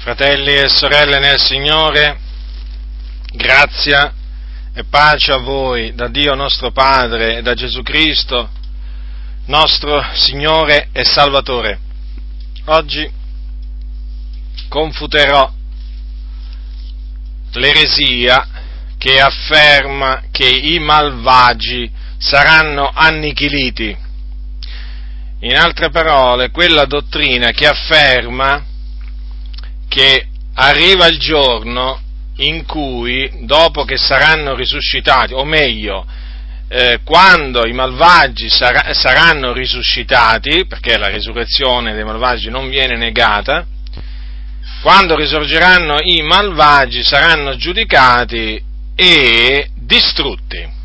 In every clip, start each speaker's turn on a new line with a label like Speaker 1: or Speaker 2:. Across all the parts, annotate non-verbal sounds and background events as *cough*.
Speaker 1: Fratelli e sorelle nel Signore, grazia e pace a voi da Dio nostro Padre e da Gesù Cristo, nostro Signore e Salvatore. Oggi confuterò l'eresia che afferma che i malvagi saranno annichiliti. In altre parole, quella dottrina che afferma che arriva il giorno in cui, dopo che saranno risuscitati, o meglio, eh, quando i malvagi sar- saranno risuscitati, perché la risurrezione dei malvagi non viene negata, quando risorgeranno i malvagi saranno giudicati e distrutti.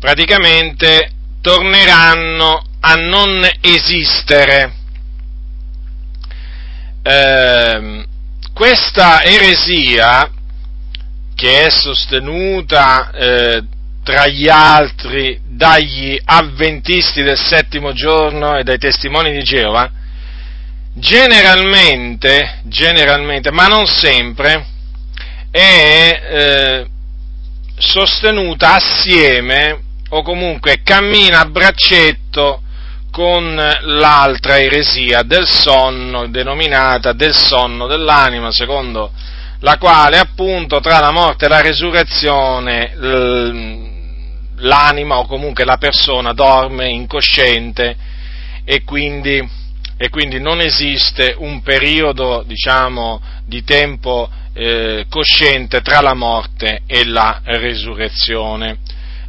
Speaker 1: Praticamente torneranno a non esistere eh, questa eresia che è sostenuta eh, tra gli altri dagli avventisti del settimo giorno e dai testimoni di Geova, generalmente, generalmente ma non sempre, è eh, sostenuta assieme o comunque cammina a braccetto con l'altra eresia del sonno, denominata del sonno dell'anima, secondo la quale appunto tra la morte e la resurrezione l'anima o comunque la persona dorme incosciente e quindi, e quindi non esiste un periodo diciamo, di tempo eh, cosciente tra la morte e la resurrezione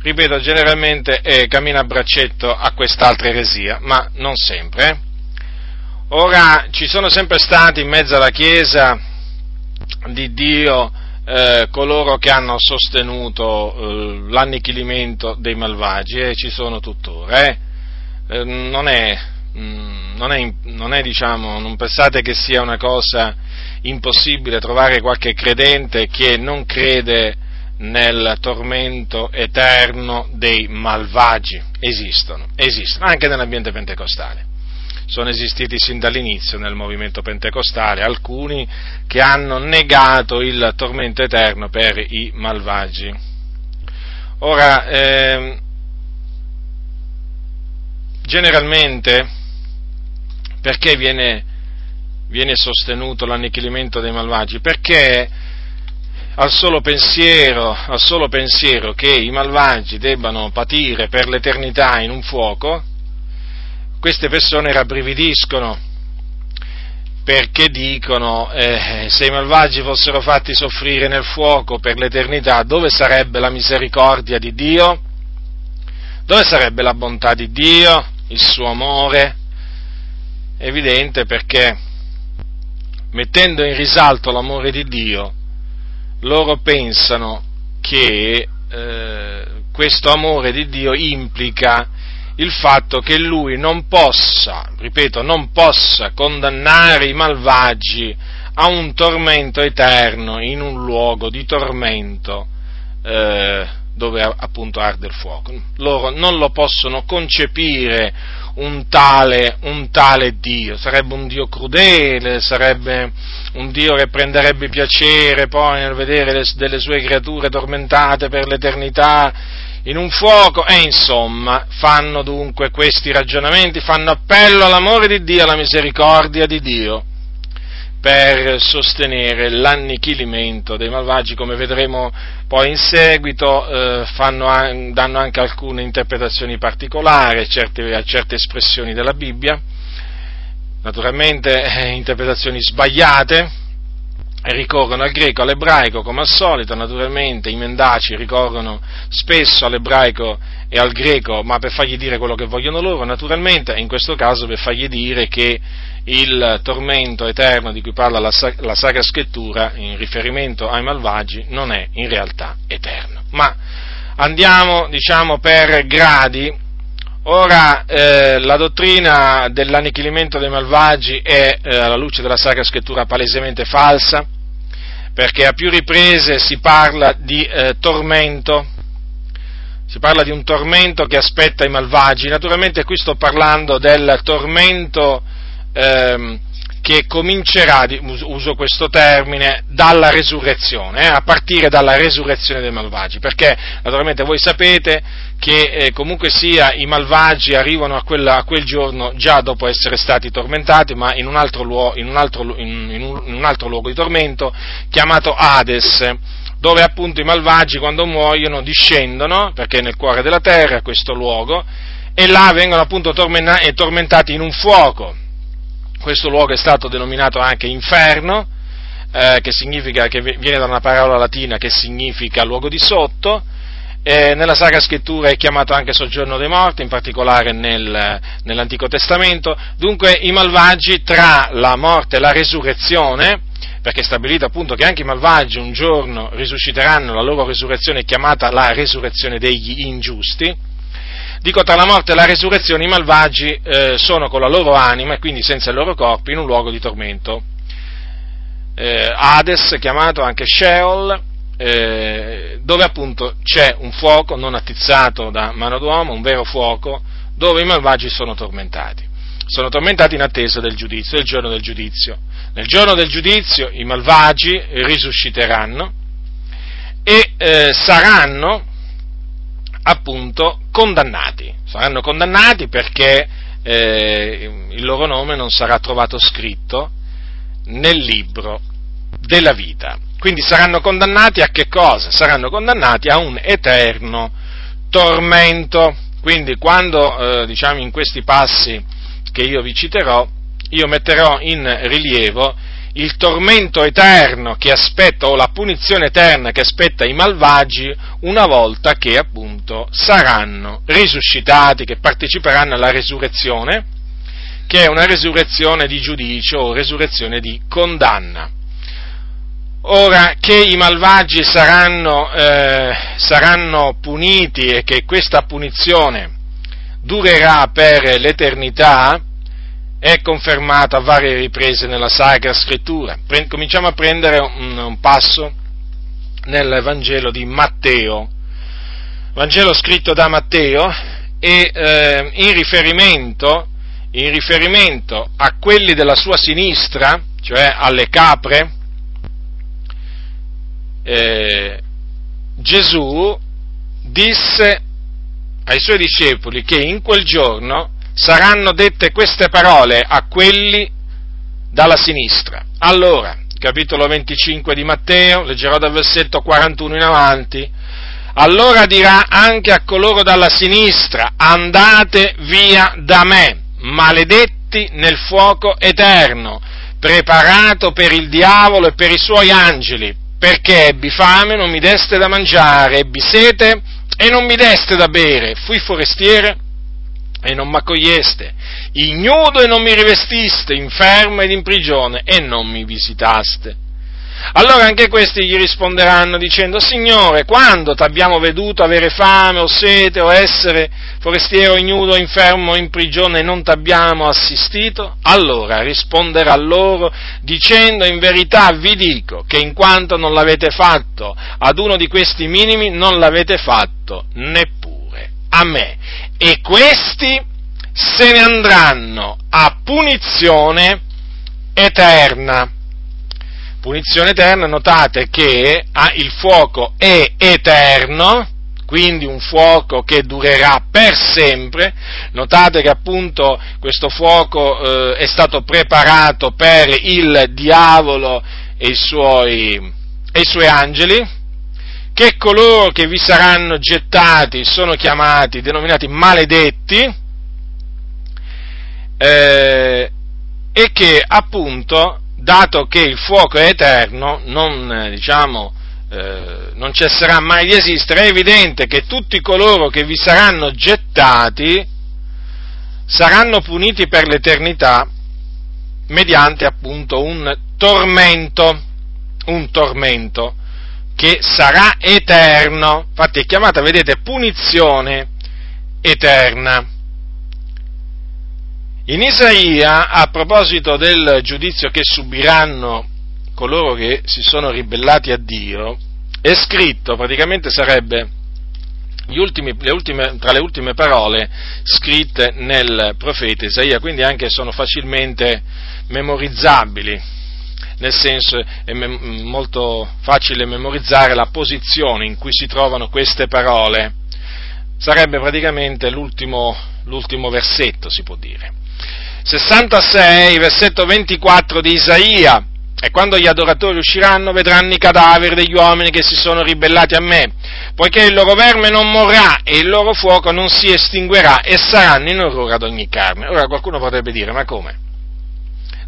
Speaker 1: ripeto, generalmente eh, cammina a braccetto a quest'altra eresia, ma non sempre. Eh. Ora, ci sono sempre stati in mezzo alla Chiesa di Dio eh, coloro che hanno sostenuto eh, l'annichilimento dei malvagi e ci sono tuttora. Eh. Eh, non è, mm, non è, non è diciamo, non pensate che sia una cosa impossibile trovare qualche credente che non crede nel tormento eterno dei malvagi. Esistono, esistono, anche nell'ambiente pentecostale. Sono esistiti sin dall'inizio nel movimento pentecostale alcuni che hanno negato il tormento eterno per i malvagi. Ora, eh, generalmente, perché viene, viene sostenuto l'annichilimento dei malvagi? Perché al solo pensiero, al solo pensiero che i malvagi debbano patire per l'eternità in un fuoco, queste persone rabbrividiscono perché dicono eh, se i malvagi fossero fatti soffrire nel fuoco per l'eternità, dove sarebbe la misericordia di Dio? Dove sarebbe la bontà di Dio, il suo amore? Evidente perché mettendo in risalto l'amore di Dio, loro pensano che eh, questo amore di Dio implica il fatto che lui non possa, ripeto, non possa condannare i malvagi a un tormento eterno in un luogo di tormento eh, dove appunto arde il fuoco. Loro non lo possono concepire un tale, un tale Dio, sarebbe un Dio crudele, sarebbe un Dio che prenderebbe piacere poi nel vedere le, delle sue creature tormentate per l'eternità in un fuoco. E insomma fanno dunque questi ragionamenti, fanno appello all'amore di Dio, alla misericordia di Dio per sostenere l'annichilimento dei malvagi, come vedremo poi in seguito, eh, fanno, danno anche alcune interpretazioni particolari a certe, certe espressioni della Bibbia, naturalmente eh, interpretazioni sbagliate, ricorrono al greco, all'ebraico come al solito, naturalmente i mendaci ricorrono spesso all'ebraico e al greco, ma per fargli dire quello che vogliono loro, naturalmente, in questo caso per fargli dire che il tormento eterno di cui parla la, la Sacra Scrittura in riferimento ai malvagi non è in realtà eterno. Ma andiamo, diciamo, per gradi. Ora, eh, la dottrina dell'annichilimento dei malvagi è, eh, alla luce della Sacra Scrittura, palesemente falsa, perché a più riprese si parla di eh, tormento, si parla di un tormento che aspetta i malvagi. Naturalmente qui sto parlando del tormento ehm, che comincerà, uso questo termine, dalla resurrezione, eh, a partire dalla resurrezione dei malvagi, perché naturalmente voi sapete che eh, comunque sia i malvagi arrivano a, quella, a, quel giorno già dopo essere stati tormentati, ma in un altro, luogo, in un altro, in, in un, un altro luogo di tormento chiamato Hades dove appunto i malvagi quando muoiono discendono, perché è nel cuore della terra questo luogo, e là vengono appunto tormentati in un fuoco. Questo luogo è stato denominato anche inferno, eh, che, significa, che viene da una parola latina che significa luogo di sotto, eh, nella Sacra Scrittura è chiamato anche soggiorno dei morti, in particolare nel, nell'Antico Testamento. Dunque i malvagi tra la morte e la resurrezione perché è stabilito appunto che anche i malvagi un giorno risusciteranno, la loro risurrezione è chiamata la risurrezione degli ingiusti. Dico tra la morte e la risurrezione i malvagi eh, sono con la loro anima e quindi senza il loro corpo in un luogo di tormento. Eh, Hades, chiamato anche Sheol, eh, dove appunto c'è un fuoco non attizzato da mano d'uomo, un vero fuoco, dove i malvagi sono tormentati sono tormentati in attesa del giudizio, del giorno del giudizio. Nel giorno del giudizio i malvagi risusciteranno e eh, saranno appunto condannati. Saranno condannati perché eh, il loro nome non sarà trovato scritto nel libro della vita. Quindi saranno condannati a che cosa? Saranno condannati a un eterno tormento. Quindi quando eh, diciamo in questi passi che io vi citerò, io metterò in rilievo il tormento eterno che aspetta, o la punizione eterna che aspetta i malvagi una volta che appunto saranno risuscitati, che parteciperanno alla resurrezione, che è una resurrezione di giudicio o resurrezione di condanna. Ora che i malvagi saranno, eh, saranno puniti e che questa punizione durerà per l'eternità, è confermata a varie riprese nella Sacra Scrittura. Cominciamo a prendere un, un passo nel Vangelo di Matteo, Vangelo scritto da Matteo e eh, in, riferimento, in riferimento a quelli della sua sinistra, cioè alle capre, eh, Gesù disse ai suoi discepoli che in quel giorno saranno dette queste parole a quelli dalla sinistra. Allora, capitolo 25 di Matteo, leggerò dal versetto 41 in avanti, allora dirà anche a coloro dalla sinistra, andate via da me, maledetti nel fuoco eterno, preparato per il diavolo e per i suoi angeli, perché ebbi fame, non mi deste da mangiare, ebbi sete, e non mi deste da bere, fui forestiere e non m'accoglieste, ignudo e non mi rivestiste, infermo ed in prigione e non mi visitaste. Allora anche questi gli risponderanno dicendo, Signore, quando ti abbiamo veduto avere fame o sete o essere forestiero, ignudo, infermo, in prigione e non ti abbiamo assistito? Allora risponderà loro dicendo, in verità vi dico che in quanto non l'avete fatto ad uno di questi minimi, non l'avete fatto neppure a me. E questi se ne andranno a punizione eterna punizione eterna, notate che ah, il fuoco è eterno, quindi un fuoco che durerà per sempre. Notate che appunto questo fuoco eh, è stato preparato per il diavolo e i, suoi, e i suoi angeli, che coloro che vi saranno gettati sono chiamati, denominati maledetti, eh, e che appunto dato che il fuoco è eterno, non, eh, diciamo, eh, non cesserà mai di esistere, è evidente che tutti coloro che vi saranno gettati saranno puniti per l'eternità mediante appunto un tormento, un tormento che sarà eterno, infatti è chiamata, vedete, punizione eterna. In Isaia, a proposito del giudizio che subiranno coloro che si sono ribellati a Dio, è scritto, praticamente sarebbe ultimi, le ultime, tra le ultime parole scritte nel profeta Isaia, quindi anche sono facilmente memorizzabili, nel senso è molto facile memorizzare la posizione in cui si trovano queste parole. Sarebbe praticamente l'ultimo, l'ultimo versetto, si può dire. 66, versetto 24 di Isaia, e quando gli adoratori usciranno vedranno i cadaveri degli uomini che si sono ribellati a me, poiché il loro verme non morrà e il loro fuoco non si estinguerà e saranno in orrore ad ogni carne. Ora qualcuno potrebbe dire, ma come?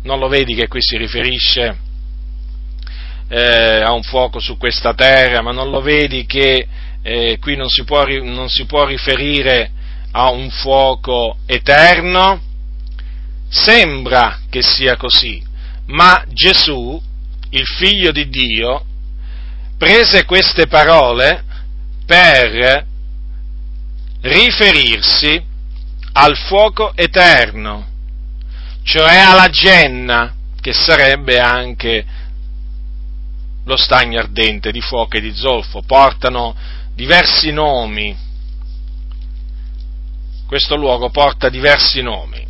Speaker 1: Non lo vedi che qui si riferisce eh, a un fuoco su questa terra, ma non lo vedi che eh, qui non si, può, non si può riferire a un fuoco eterno? Sembra che sia così, ma Gesù, il figlio di Dio, prese queste parole per riferirsi al fuoco eterno, cioè alla genna, che sarebbe anche lo stagno ardente di fuoco e di zolfo. Portano diversi nomi. Questo luogo porta diversi nomi.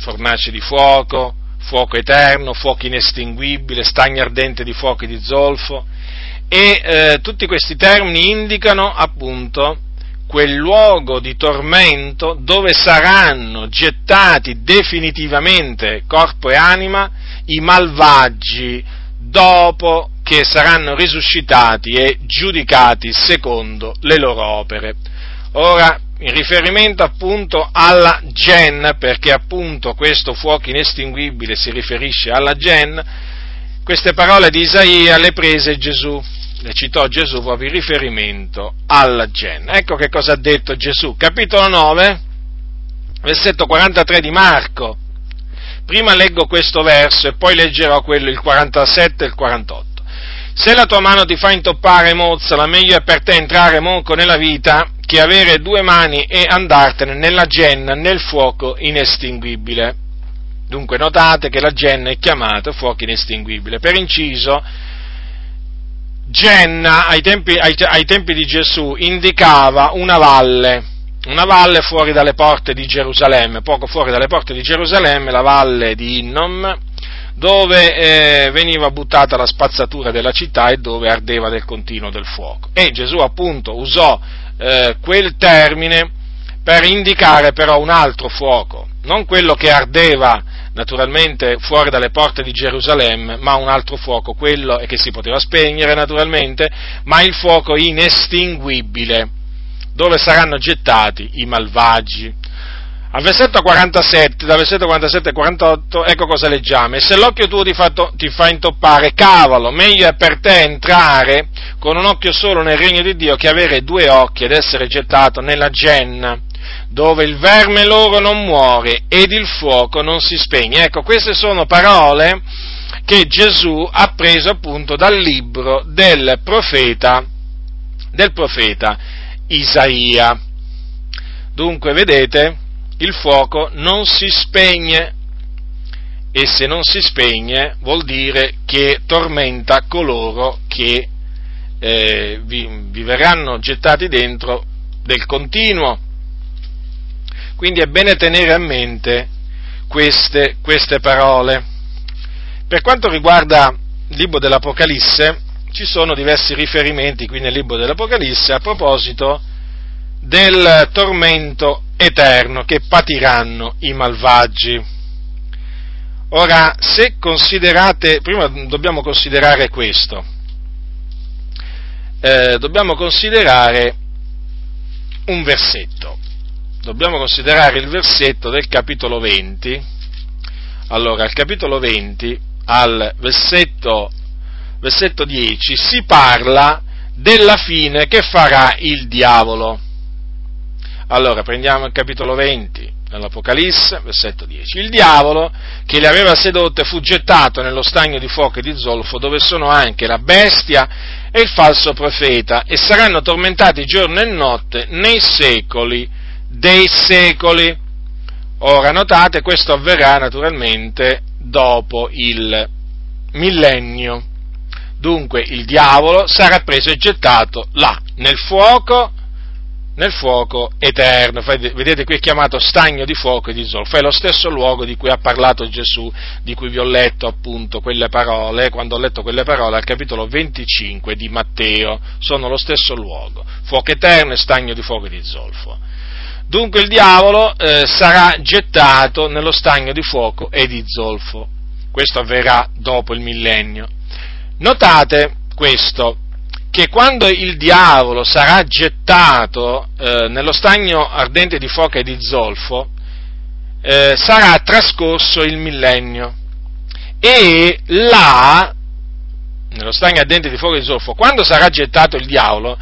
Speaker 1: Fornace di fuoco, fuoco eterno, fuoco inestinguibile, stagno ardente di fuoco e di zolfo, e eh, tutti questi termini indicano appunto quel luogo di tormento dove saranno gettati definitivamente corpo e anima i malvagi dopo che saranno risuscitati e giudicati secondo le loro opere. Ora, in riferimento appunto alla Gen, perché appunto questo fuoco inestinguibile si riferisce alla Gen, queste parole di Isaia le prese Gesù, le citò Gesù proprio in riferimento alla Gen. Ecco che cosa ha detto Gesù, capitolo 9, versetto 43 di Marco. Prima leggo questo verso e poi leggerò quello, il 47 e il 48. Se la tua mano ti fa intoppare, mozzala, meglio è per te entrare monco nella vita che avere due mani e andartene nella genna, nel fuoco inestinguibile. Dunque notate che la genna è chiamata fuoco inestinguibile. Per inciso, genna ai tempi, ai, ai tempi di Gesù indicava una valle, una valle fuori dalle porte di Gerusalemme, poco fuori dalle porte di Gerusalemme, la valle di Innom, dove eh, veniva buttata la spazzatura della città e dove ardeva del continuo del fuoco. E Gesù appunto usò eh, quel termine per indicare però un altro fuoco, non quello che ardeva naturalmente fuori dalle porte di Gerusalemme, ma un altro fuoco, quello che si poteva spegnere naturalmente, ma il fuoco inestinguibile, dove saranno gettati i malvagi. Al versetto 47, dal versetto 47 al 48, ecco cosa leggiamo. E se l'occhio tuo ti fa, to, ti fa intoppare, cavalo, meglio è per te entrare con un occhio solo nel regno di Dio che avere due occhi ed essere gettato nella genna, dove il verme loro non muore ed il fuoco non si spegne. Ecco, queste sono parole che Gesù ha preso appunto dal libro del profeta, del profeta Isaia. Dunque, vedete, il fuoco non si spegne e se non si spegne vuol dire che tormenta coloro che eh, vi, vi verranno gettati dentro del continuo. Quindi è bene tenere a mente queste, queste parole. Per quanto riguarda il libro dell'Apocalisse, ci sono diversi riferimenti qui nel libro dell'Apocalisse a proposito del tormento eterno che patiranno i malvagi. Ora, se considerate, prima dobbiamo considerare questo, eh, dobbiamo considerare un versetto, dobbiamo considerare il versetto del capitolo 20, allora al capitolo 20, al versetto, versetto 10, si parla della fine che farà il diavolo. Allora, prendiamo il capitolo 20 dell'Apocalisse, versetto 10. Il diavolo che li aveva sedotte fu gettato nello stagno di fuoco e di zolfo, dove sono anche la bestia e il falso profeta, e saranno tormentati giorno e notte nei secoli dei secoli. Ora, notate, questo avverrà naturalmente dopo il millennio. Dunque il diavolo sarà preso e gettato là, nel fuoco nel fuoco eterno. Vedete qui è chiamato stagno di fuoco e di zolfo, è lo stesso luogo di cui ha parlato Gesù, di cui vi ho letto appunto quelle parole, quando ho letto quelle parole al capitolo 25 di Matteo, sono lo stesso luogo, fuoco eterno e stagno di fuoco e di zolfo. Dunque il diavolo eh, sarà gettato nello stagno di fuoco e di zolfo. Questo avverrà dopo il millennio. Notate questo, che quando il diavolo sarà gettato eh, nello stagno ardente di fuoco e di zolfo, eh, sarà trascorso il millennio. E là, nello stagno ardente di fuoco e di zolfo, quando sarà gettato il diavolo,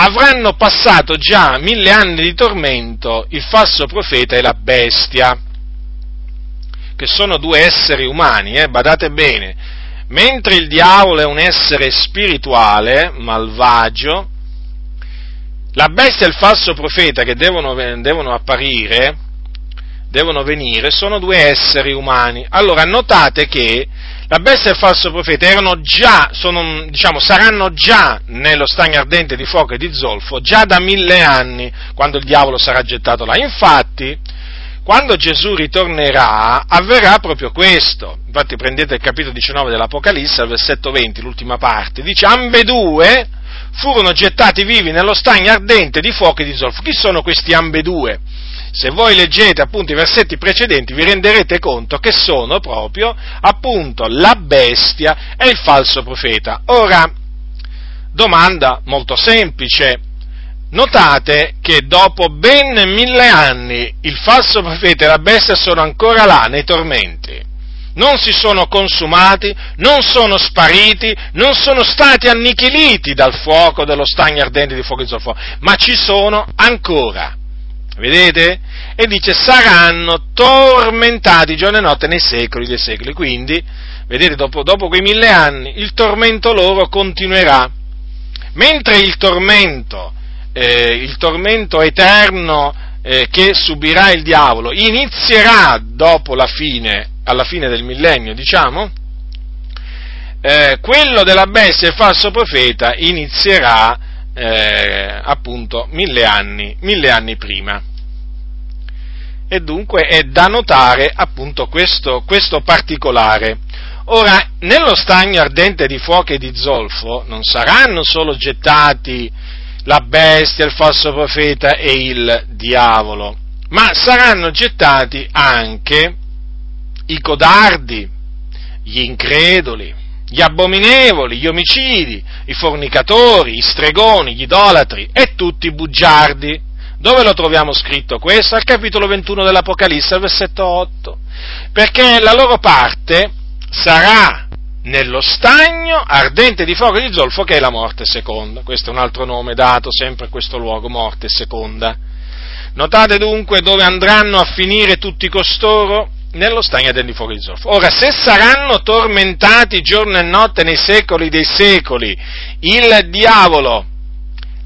Speaker 1: avranno passato già mille anni di tormento il falso profeta e la bestia, che sono due esseri umani, eh, badate bene, Mentre il diavolo è un essere spirituale, malvagio, la bestia e il falso profeta che devono, devono apparire, devono venire, sono due esseri umani. Allora notate che la bestia e il falso profeta erano già, sono, diciamo, saranno già nello stagno ardente di fuoco e di zolfo, già da mille anni, quando il diavolo sarà gettato là. Infatti, quando Gesù ritornerà avverrà proprio questo. Infatti prendete il capitolo 19 dell'Apocalisse, al versetto 20, l'ultima parte, dice ambedue furono gettati vivi nello stagno ardente di fuoco e di zolfo. Chi sono questi ambedue? Se voi leggete appunto i versetti precedenti vi renderete conto che sono proprio appunto la bestia e il falso profeta. Ora, domanda molto semplice, Notate che dopo ben mille anni il falso profeta e la bestia sono ancora là nei tormenti. Non si sono consumati, non sono spariti, non sono stati annichiliti dal fuoco dello stagno ardente di fuoco di zolfo, ma ci sono ancora. Vedete? E dice saranno tormentati giorno e notte nei secoli dei secoli. Quindi, vedete, dopo, dopo quei mille anni il tormento loro continuerà. Mentre il tormento eh, il tormento eterno eh, che subirà il diavolo inizierà dopo la fine, alla fine del millennio, diciamo, eh, quello della bestia e falso profeta inizierà eh, appunto mille anni, mille anni prima. E dunque è da notare appunto questo, questo particolare. Ora, nello stagno ardente di fuoco e di zolfo non saranno solo gettati la bestia, il falso profeta e il diavolo, ma saranno gettati anche i codardi, gli increduli, gli abominevoli, gli omicidi, i fornicatori, i stregoni, gli idolatri e tutti i bugiardi. Dove lo troviamo scritto questo? Al capitolo 21 dell'Apocalisse, al versetto 8. Perché la loro parte sarà nello stagno ardente di fuoco e di zolfo che è la morte seconda. Questo è un altro nome dato sempre a questo luogo, morte seconda. Notate dunque dove andranno a finire tutti costoro? Nello stagno di fuoco di zolfo. Ora, se saranno tormentati giorno e notte nei secoli dei secoli, il diavolo,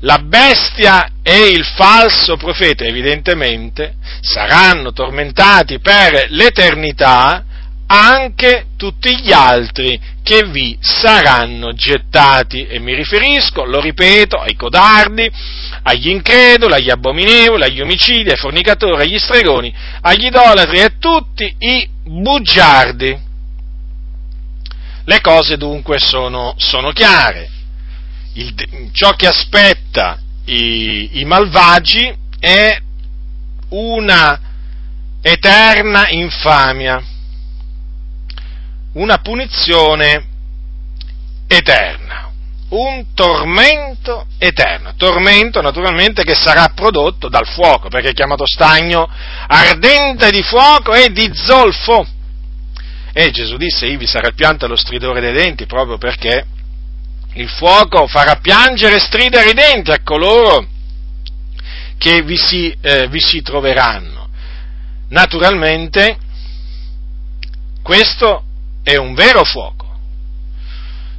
Speaker 1: la bestia e il falso profeta, evidentemente, saranno tormentati per l'eternità, anche tutti gli altri che vi saranno gettati. E mi riferisco, lo ripeto, ai codardi, agli increduli, agli abominevoli, agli omicidi, ai fornicatori, agli stregoni, agli idolatri e a tutti i bugiardi. Le cose dunque sono, sono chiare. Il, ciò che aspetta i, i malvagi è una eterna infamia una punizione eterna, un tormento eterno, tormento naturalmente che sarà prodotto dal fuoco, perché è chiamato stagno ardente di fuoco e di zolfo. E Gesù disse, ivi sarà il pianto lo stridore dei denti, proprio perché il fuoco farà piangere e stridere i denti a coloro che vi si, eh, vi si troveranno. Naturalmente, questo è un vero fuoco.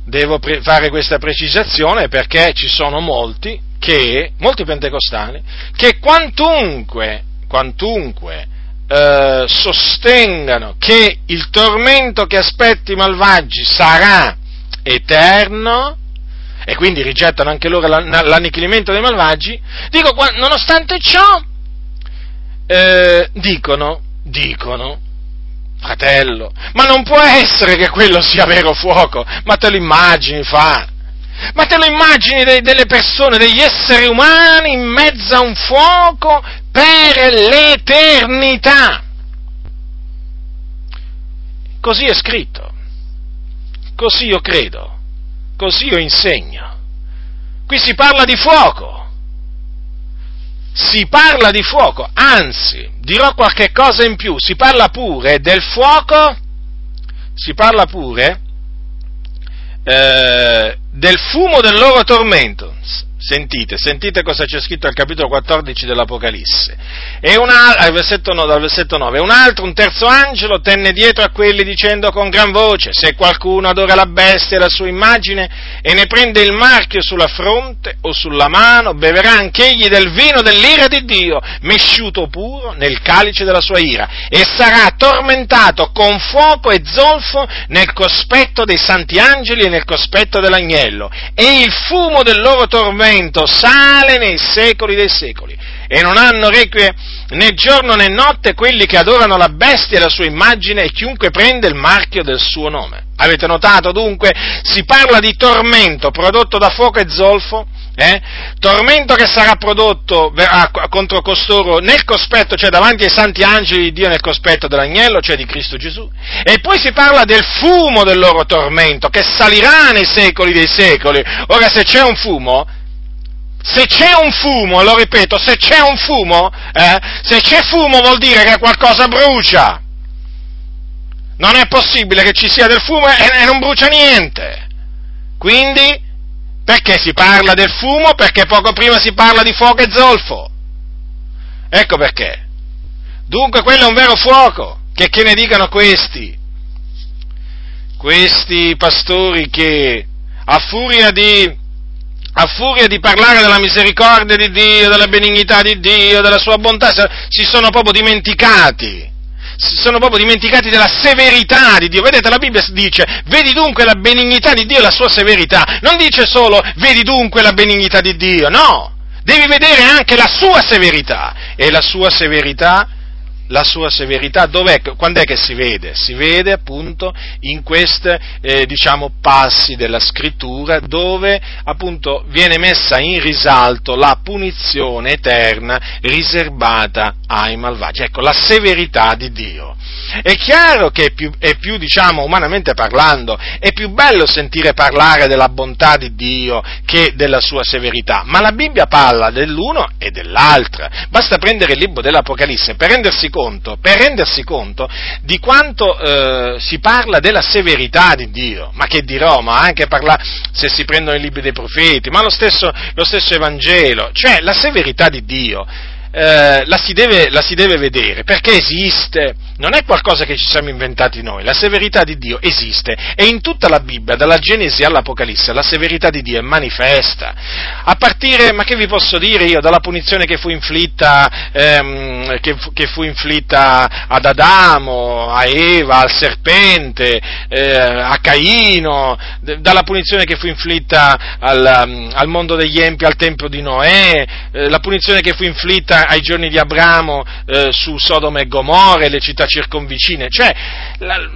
Speaker 1: Devo pre- fare questa precisazione perché ci sono molti che, molti pentecostali, che quantunque, quantunque eh, sostengano che il tormento che aspetta i malvagi sarà eterno, e quindi rigettano anche loro l'annichilimento dei malvagi, dico, nonostante ciò, eh, dicono, dicono, fratello, ma non può essere che quello sia vero fuoco, ma te lo immagini, fa, ma te lo immagini de- delle persone, degli esseri umani in mezzo a un fuoco per l'eternità? Così è scritto, così io credo, così io insegno. Qui si parla di fuoco, si parla di fuoco, anzi, dirò qualche cosa in più, si parla pure del fuoco, si parla pure eh, del fumo del loro tormento. Sentite, sentite cosa c'è scritto al capitolo 14 dell'Apocalisse. Un altro, versetto, no, dal versetto 9, un altro, un terzo angelo, tenne dietro a quelli dicendo con gran voce, se qualcuno adora la bestia e la sua immagine e ne prende il marchio sulla fronte o sulla mano, beverà anch'egli del vino dell'ira di Dio, mesciuto puro nel calice della sua ira, e sarà tormentato con fuoco e zolfo nel cospetto dei santi angeli e nel cospetto dell'agnello, e il fumo del loro tormento giuramento sale nei secoli dei secoli e non hanno requie né giorno né notte quelli che adorano la bestia e la sua immagine e chiunque prende il marchio del suo nome. Avete notato dunque? Si parla di tormento prodotto da fuoco e zolfo, eh? tormento che sarà prodotto contro costoro nel cospetto, cioè davanti ai santi angeli di Dio nel cospetto dell'agnello, cioè di Cristo Gesù, e poi si parla del fumo del loro tormento che salirà nei secoli dei secoli. Ora se c'è un fumo, se c'è un fumo, lo ripeto, se c'è un fumo, eh, se c'è fumo vuol dire che qualcosa brucia. Non è possibile che ci sia del fumo e, e non brucia niente. Quindi, perché si parla del fumo? Perché poco prima si parla di fuoco e zolfo. Ecco perché. Dunque quello è un vero fuoco, che, che ne dicano questi, questi pastori che a furia di a furia di parlare della misericordia di Dio, della benignità di Dio, della sua bontà, si sono proprio dimenticati. Si sono proprio dimenticati della severità di Dio. Vedete, la Bibbia dice, vedi dunque la benignità di Dio e la sua severità. Non dice solo, vedi dunque la benignità di Dio, no. Devi vedere anche la sua severità. E la sua severità la sua severità, dov'è, quando è che si vede? Si vede appunto in questi eh, diciamo, passi della scrittura dove appunto viene messa in risalto la punizione eterna riservata ai malvagi. Ecco, la severità di Dio. È chiaro che è più, è più, diciamo, umanamente parlando, è più bello sentire parlare della bontà di Dio che della sua severità, ma la Bibbia parla dell'uno e dell'altra. Basta prendere il libro dell'Apocalisse per rendersi conto, per rendersi conto di quanto eh, si parla della severità di Dio. Ma che dirò, ma anche parla, se si prendono i libri dei profeti, ma lo stesso, lo stesso Evangelo, cioè la severità di Dio eh, la, si deve, la, si deve, vedere, perché esiste, non è qualcosa che ci siamo inventati noi, la severità di Dio esiste. E in tutta la Bibbia, dalla Genesi all'Apocalisse, la severità di Dio è manifesta, a partire, ma che vi posso dire io, dalla punizione che fu inflitta, ehm, che, fu, che fu inflitta ad Adamo, a Eva, al serpente, eh, a Caino, dalla punizione che fu inflitta al, al mondo degli empi, al tempio di Noè, eh, la punizione che fu inflitta ai giorni di Abramo eh, su Sodoma e Gomorra e le città circonvicine, cioè la,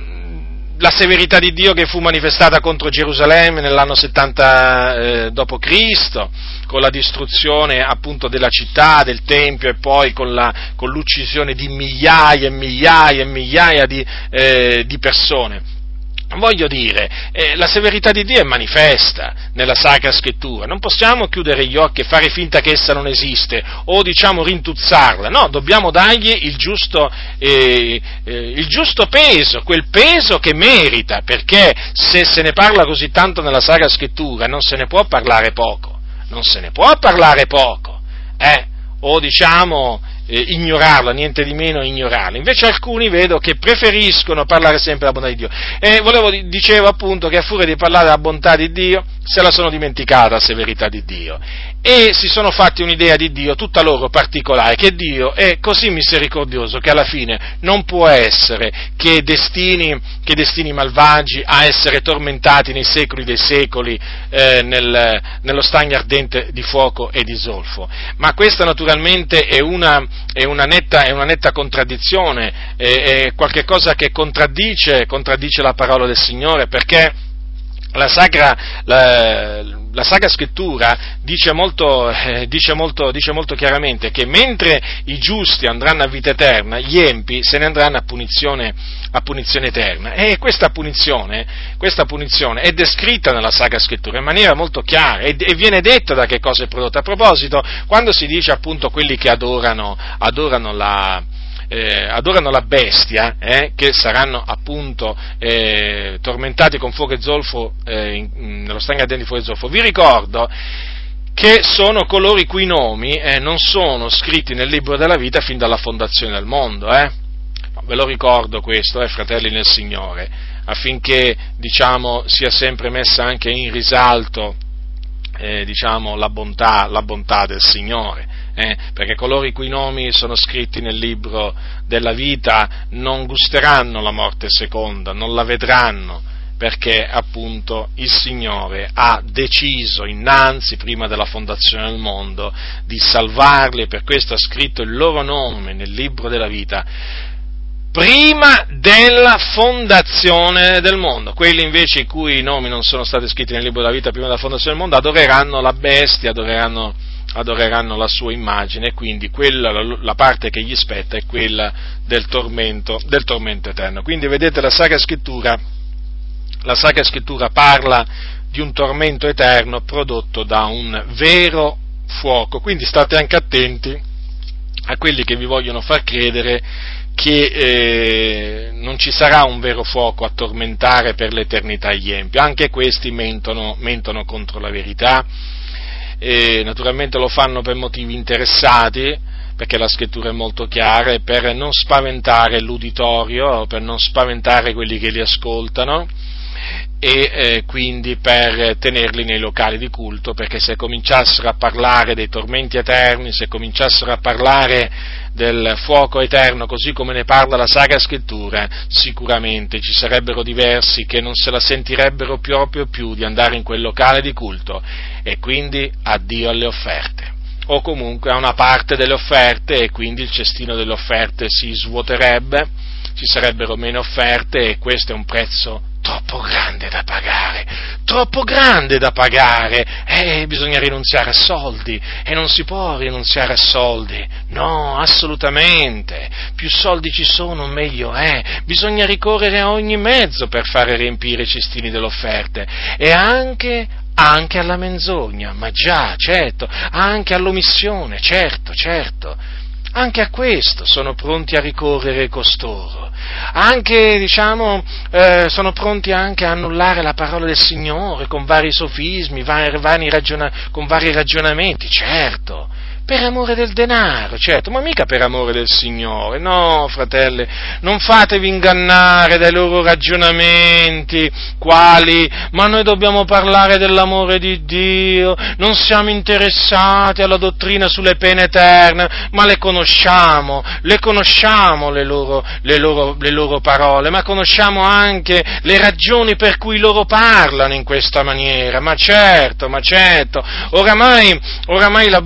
Speaker 1: la, severità di Dio che fu manifestata contro Gerusalemme nell'anno 70 eh, d.C., con la distruzione appunto della città, del Tempio e poi con, la, con l'uccisione di migliaia e migliaia e migliaia di, eh, di persone Voglio dire, eh, la severità di Dio è manifesta nella Sacra Scrittura, non possiamo chiudere gli occhi e fare finta che essa non esiste o diciamo rintuzzarla, no, dobbiamo dargli il giusto, eh, eh, il giusto peso, quel peso che merita, perché se se ne parla così tanto nella Sacra Scrittura non se ne può parlare poco, non se ne può parlare poco, eh, o diciamo eh, ignorarla, niente di meno ignorarla. Invece alcuni vedo che preferiscono parlare sempre della bontà di Dio. E volevo, dicevo appunto che a furia di parlare della bontà di Dio, se la sono dimenticata la severità di Dio. E si sono fatti un'idea di Dio tutta loro particolare, che Dio è così misericordioso che alla fine non può essere che destini, che destini malvagi a essere tormentati nei secoli dei secoli eh, nel, nello stagno ardente di fuoco e di zolfo. Ma questa naturalmente è una, è una, netta, è una netta, contraddizione, è, è qualcosa che contraddice, contraddice la parola del Signore perché la Sacra, la, la Sacra Scrittura dice molto, eh, dice, molto, dice molto, chiaramente che mentre i giusti andranno a vita eterna, gli empi se ne andranno a punizione, a punizione eterna. E questa punizione, questa punizione, è descritta nella Sacra Scrittura in maniera molto chiara e, e, viene detta da che cosa è prodotta. A proposito, quando si dice appunto quelli che adorano, adorano la, eh, adorano la bestia, eh, che saranno appunto eh, tormentati con fuoco e zolfo eh, in, nello stagno ardente di fuoco e zolfo, vi ricordo che sono coloro i cui nomi eh, non sono scritti nel libro della vita fin dalla fondazione del mondo. Eh. Ve lo ricordo questo, fratelli nel Signore, affinché diciamo, sia sempre messa anche in risalto diciamo, la, bontà, la bontà del Signore eh, perché coloro i cui nomi sono scritti nel libro della vita non gusteranno la morte seconda, non la vedranno, perché appunto il Signore ha deciso innanzi, prima della fondazione del mondo, di salvarli e per questo ha scritto il loro nome nel libro della vita prima della fondazione del mondo. Quelli invece i cui nomi non sono stati scritti nel libro della vita prima della fondazione del mondo adoreranno la bestia, adoreranno adoreranno la sua immagine quindi quella, la, la, parte che gli spetta è quella del tormento, del tormento eterno. Quindi vedete la Sacra Scrittura, la Sacra Scrittura parla di un tormento eterno prodotto da un vero fuoco, quindi state anche attenti a quelli che vi vogliono far credere che eh, non ci sarà un vero fuoco a tormentare per l'eternità gli empi, anche questi mentono, mentono contro la verità e naturalmente lo fanno per motivi interessati, perché la scrittura è molto chiara, per non spaventare l'uditorio, per non spaventare quelli che li ascoltano, e eh, quindi per tenerli nei locali di culto, perché se cominciassero a parlare dei tormenti eterni, se cominciassero a parlare del fuoco eterno, così come ne parla la Sacra Scrittura, sicuramente ci sarebbero diversi che non se la sentirebbero proprio più di andare in quel locale di culto. E quindi addio alle offerte. O comunque a una parte delle offerte e quindi il cestino delle offerte si svuoterebbe, ci sarebbero meno offerte e questo è un prezzo troppo grande da pagare, troppo grande da pagare, eh, bisogna rinunziare a soldi e non si può rinunziare a soldi, no, assolutamente, più soldi ci sono meglio è, bisogna ricorrere a ogni mezzo per fare riempire i cestini delle offerte e anche anche alla menzogna, ma già, certo, anche all'omissione, certo, certo. Anche a questo sono pronti a ricorrere costoro. Anche, diciamo, eh, sono pronti anche a annullare la parola del Signore con vari sofismi, vari, vari ragiona- con vari ragionamenti, certo per amore del denaro, certo, ma mica per amore del Signore. No, fratelli, non fatevi ingannare dai loro ragionamenti, quali, ma noi dobbiamo parlare dell'amore di Dio, non siamo interessati alla dottrina sulle pene eterne, ma le conosciamo, le conosciamo le loro, le loro, le loro parole, ma conosciamo anche le ragioni per cui loro parlano in questa maniera, ma certo, ma certo, oramai, oramai lo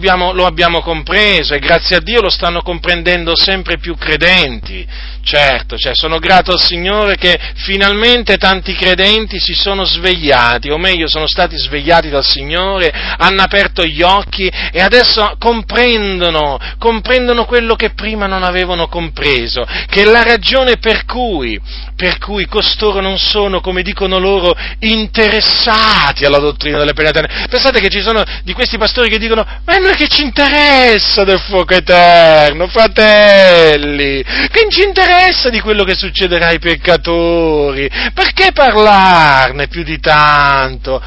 Speaker 1: abbiamo abbiamo compreso e grazie a Dio lo stanno comprendendo sempre più credenti. Certo, cioè, sono grato al Signore che finalmente tanti credenti si sono svegliati, o meglio sono stati svegliati dal Signore, hanno aperto gli occhi e adesso comprendono, comprendono quello che prima non avevano compreso, che la ragione per cui, per cui costoro non sono, come dicono loro, interessati alla dottrina delle pene eterne. Pensate che ci sono di questi pastori che dicono, ma noi che ci interessa del fuoco eterno, fratelli, che ci interessa? Interessa di quello che succederà ai peccatori? Perché parlarne più di tanto?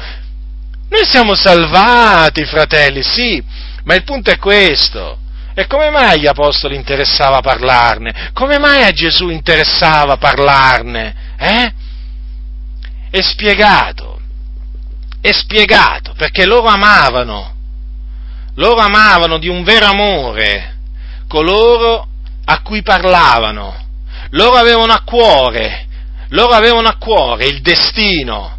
Speaker 1: Noi siamo salvati, fratelli, sì, ma il punto è questo. E come mai agli apostoli interessava parlarne? Come mai a Gesù interessava parlarne? Eh? È spiegato, è spiegato, perché loro amavano, loro amavano di un vero amore coloro a cui parlavano, loro avevano a cuore, loro avevano a cuore il destino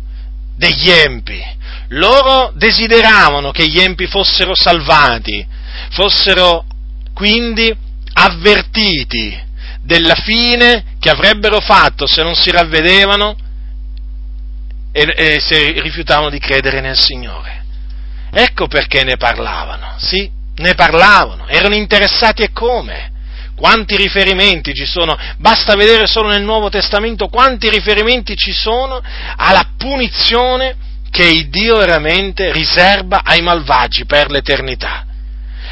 Speaker 1: degli empi, loro desideravano che gli empi fossero salvati, fossero quindi avvertiti della fine che avrebbero fatto se non si ravvedevano e, e se rifiutavano di credere nel Signore. Ecco perché ne parlavano, sì, ne parlavano, erano interessati e come. Quanti riferimenti ci sono? Basta vedere solo nel Nuovo Testamento quanti riferimenti ci sono alla punizione che Dio veramente riserva ai malvagi per l'eternità.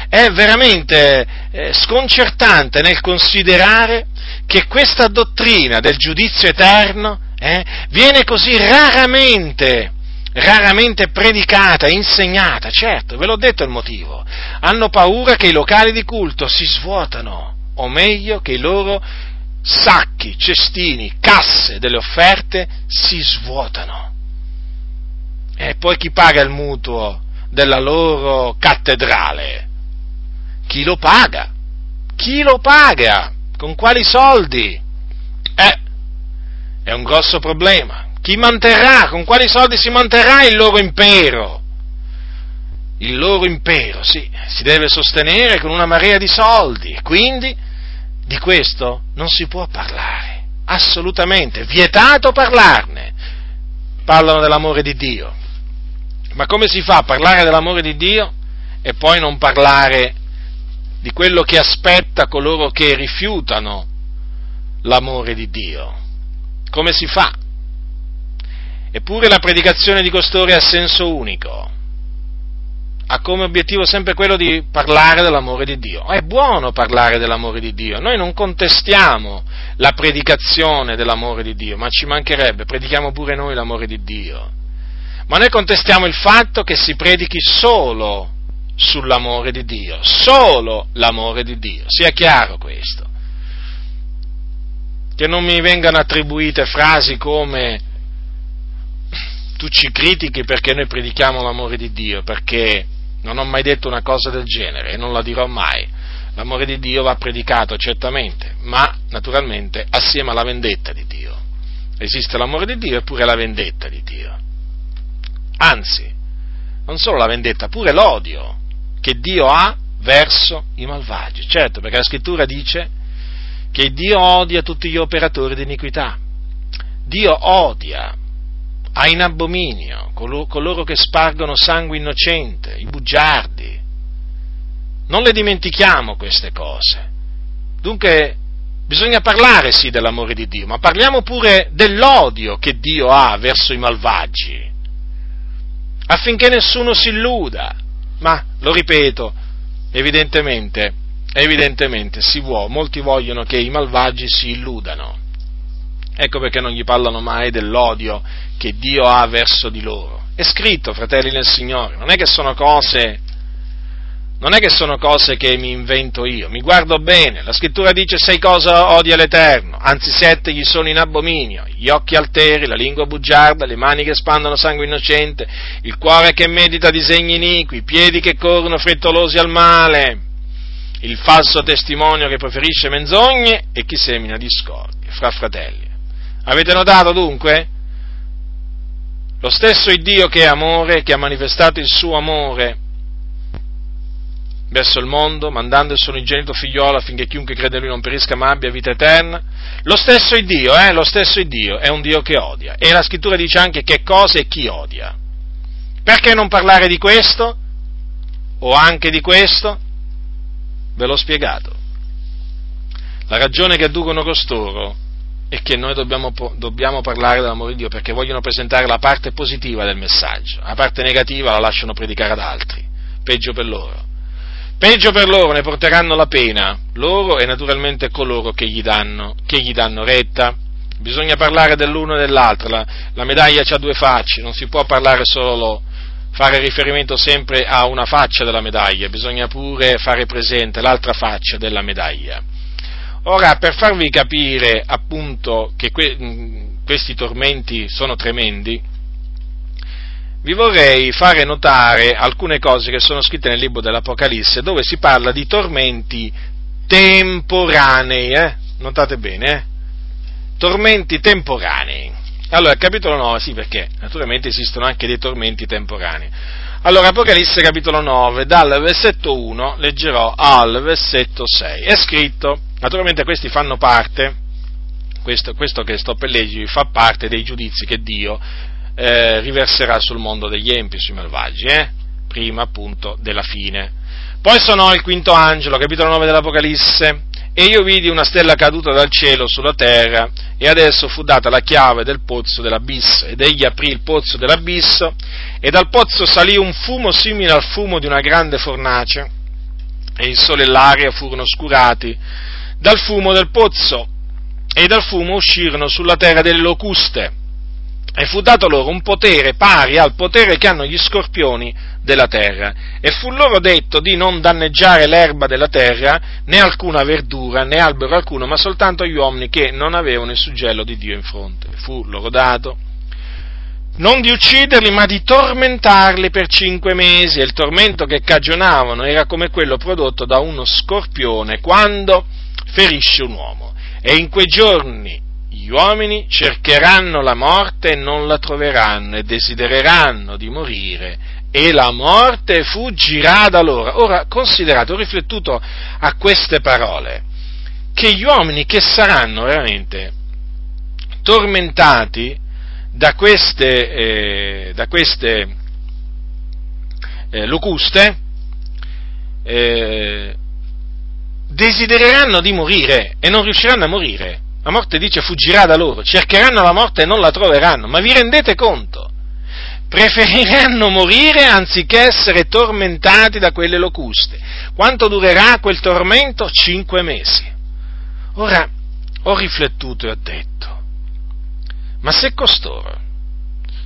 Speaker 1: È veramente eh, sconcertante nel considerare che questa dottrina del giudizio eterno eh, viene così raramente, raramente predicata, insegnata. Certo, ve l'ho detto il motivo. Hanno paura che i locali di culto si svuotano, o meglio che i loro sacchi, cestini, casse delle offerte si svuotano. E poi chi paga il mutuo della loro cattedrale? Chi lo paga? Chi lo paga? Con quali soldi? Eh, è un grosso problema. Chi manterrà? Con quali soldi si manterrà il loro impero? Il loro impero, sì, si deve sostenere con una marea di soldi. Quindi di questo non si può parlare. Assolutamente. Vietato parlarne. Parlano dell'amore di Dio. Ma come si fa a parlare dell'amore di Dio e poi non parlare di quello che aspetta coloro che rifiutano l'amore di Dio? Come si fa? Eppure la predicazione di costoro ha senso unico, ha come obiettivo sempre quello di parlare dell'amore di Dio. È buono parlare dell'amore di Dio, noi non contestiamo la predicazione dell'amore di Dio, ma ci mancherebbe, predichiamo pure noi l'amore di Dio. Ma noi contestiamo il fatto che si predichi solo sull'amore di Dio, solo l'amore di Dio, sia chiaro questo che non mi vengano attribuite frasi come tu ci critichi perché noi predichiamo l'amore di Dio, perché non ho mai detto una cosa del genere e non la dirò mai. L'amore di Dio va predicato certamente, ma naturalmente assieme alla vendetta di Dio. Esiste l'amore di Dio e pure la vendetta di Dio. Anzi, non solo la vendetta, pure l'odio che Dio ha verso i malvagi. Certo, perché la scrittura dice che Dio odia tutti gli operatori di iniquità. Dio odia, ha in abominio coloro che spargono sangue innocente, i bugiardi. Non le dimentichiamo queste cose. Dunque bisogna parlare sì dell'amore di Dio, ma parliamo pure dell'odio che Dio ha verso i malvagi, affinché nessuno si illuda. Ma, lo ripeto, evidentemente evidentemente si vuole, molti vogliono che i malvagi si illudano. Ecco perché non gli parlano mai dell'odio che Dio ha verso di loro. È scritto, fratelli nel Signore, non è che sono cose non è che sono cose che mi invento io, mi guardo bene, la scrittura dice sei cose odia l'Eterno, anzi sette gli sono in abominio, gli occhi alteri, la lingua bugiarda, le mani che spandono sangue innocente, il cuore che medita disegni iniqui, i piedi che corrono frettolosi al male, il falso testimonio che preferisce menzogne e chi semina discordia fra fratelli. Avete notato dunque? Lo stesso Dio che è amore, che ha manifestato il suo amore verso il mondo, mandando il suo unigenito figliolo affinché chiunque crede in lui non perisca ma abbia vita eterna. Lo stesso Dio, eh, lo stesso Dio è un Dio che odia. E la scrittura dice anche che cosa e chi odia. Perché non parlare di questo? O anche di questo? Ve l'ho spiegato. La ragione che adducono costoro è che noi dobbiamo, dobbiamo, parlare dell'amore di Dio perché vogliono presentare la parte positiva del messaggio, la parte negativa la lasciano predicare ad altri, peggio per loro. Peggio per loro ne porteranno la pena, loro e naturalmente coloro che gli danno, che gli danno retta. Bisogna parlare dell'uno e dell'altro, la, la medaglia ha due facce, non si può parlare solo fare riferimento sempre a una faccia della medaglia, bisogna pure fare presente l'altra faccia della medaglia. Ora, per farvi capire appunto che que- questi tormenti sono tremendi, vi vorrei fare notare alcune cose che sono scritte nel libro dell'Apocalisse, dove si parla di tormenti temporanei, eh? notate bene, eh? tormenti temporanei. Allora, capitolo 9, sì, perché naturalmente esistono anche dei tormenti temporanei. Allora, Apocalisse capitolo 9, dal versetto 1 leggerò al versetto 6. È scritto, naturalmente questi fanno parte, questo, questo che sto per leggervi fa parte dei giudizi che Dio eh, riverserà sul mondo degli empi, sui malvagi, eh? prima appunto della fine. Poi sonò il quinto angelo, capitolo 9 dell'Apocalisse, e io vidi una stella caduta dal cielo sulla terra, e adesso fu data la chiave del pozzo dell'abisso, ed egli aprì il pozzo dell'abisso, e dal pozzo salì un fumo simile al fumo di una grande fornace, e il sole e l'aria furono oscurati dal fumo del pozzo, e dal fumo uscirono sulla terra delle locuste, e fu dato loro un potere pari al potere che hanno gli scorpioni della terra, e fu loro detto di non danneggiare l'erba della terra, né alcuna verdura, né albero alcuno, ma soltanto gli uomini che non avevano il suggello di Dio in fronte. Fu loro dato. Non di ucciderli, ma di tormentarli per cinque mesi, e il tormento che cagionavano era come quello prodotto da uno scorpione quando ferisce un uomo. E in quei giorni gli uomini cercheranno la morte e non la troveranno, e desidereranno di morire, e la morte fuggirà da loro. Ora, considerate, ho riflettuto a queste parole, che gli uomini che saranno veramente tormentati da queste, eh, da queste eh, locuste, eh, desidereranno di morire e non riusciranno a morire. La morte dice fuggirà da loro, cercheranno la morte e non la troveranno, ma vi rendete conto? Preferiranno morire anziché essere tormentati da quelle locuste. Quanto durerà quel tormento? Cinque mesi. Ora, ho riflettuto e ho detto, ma se costoro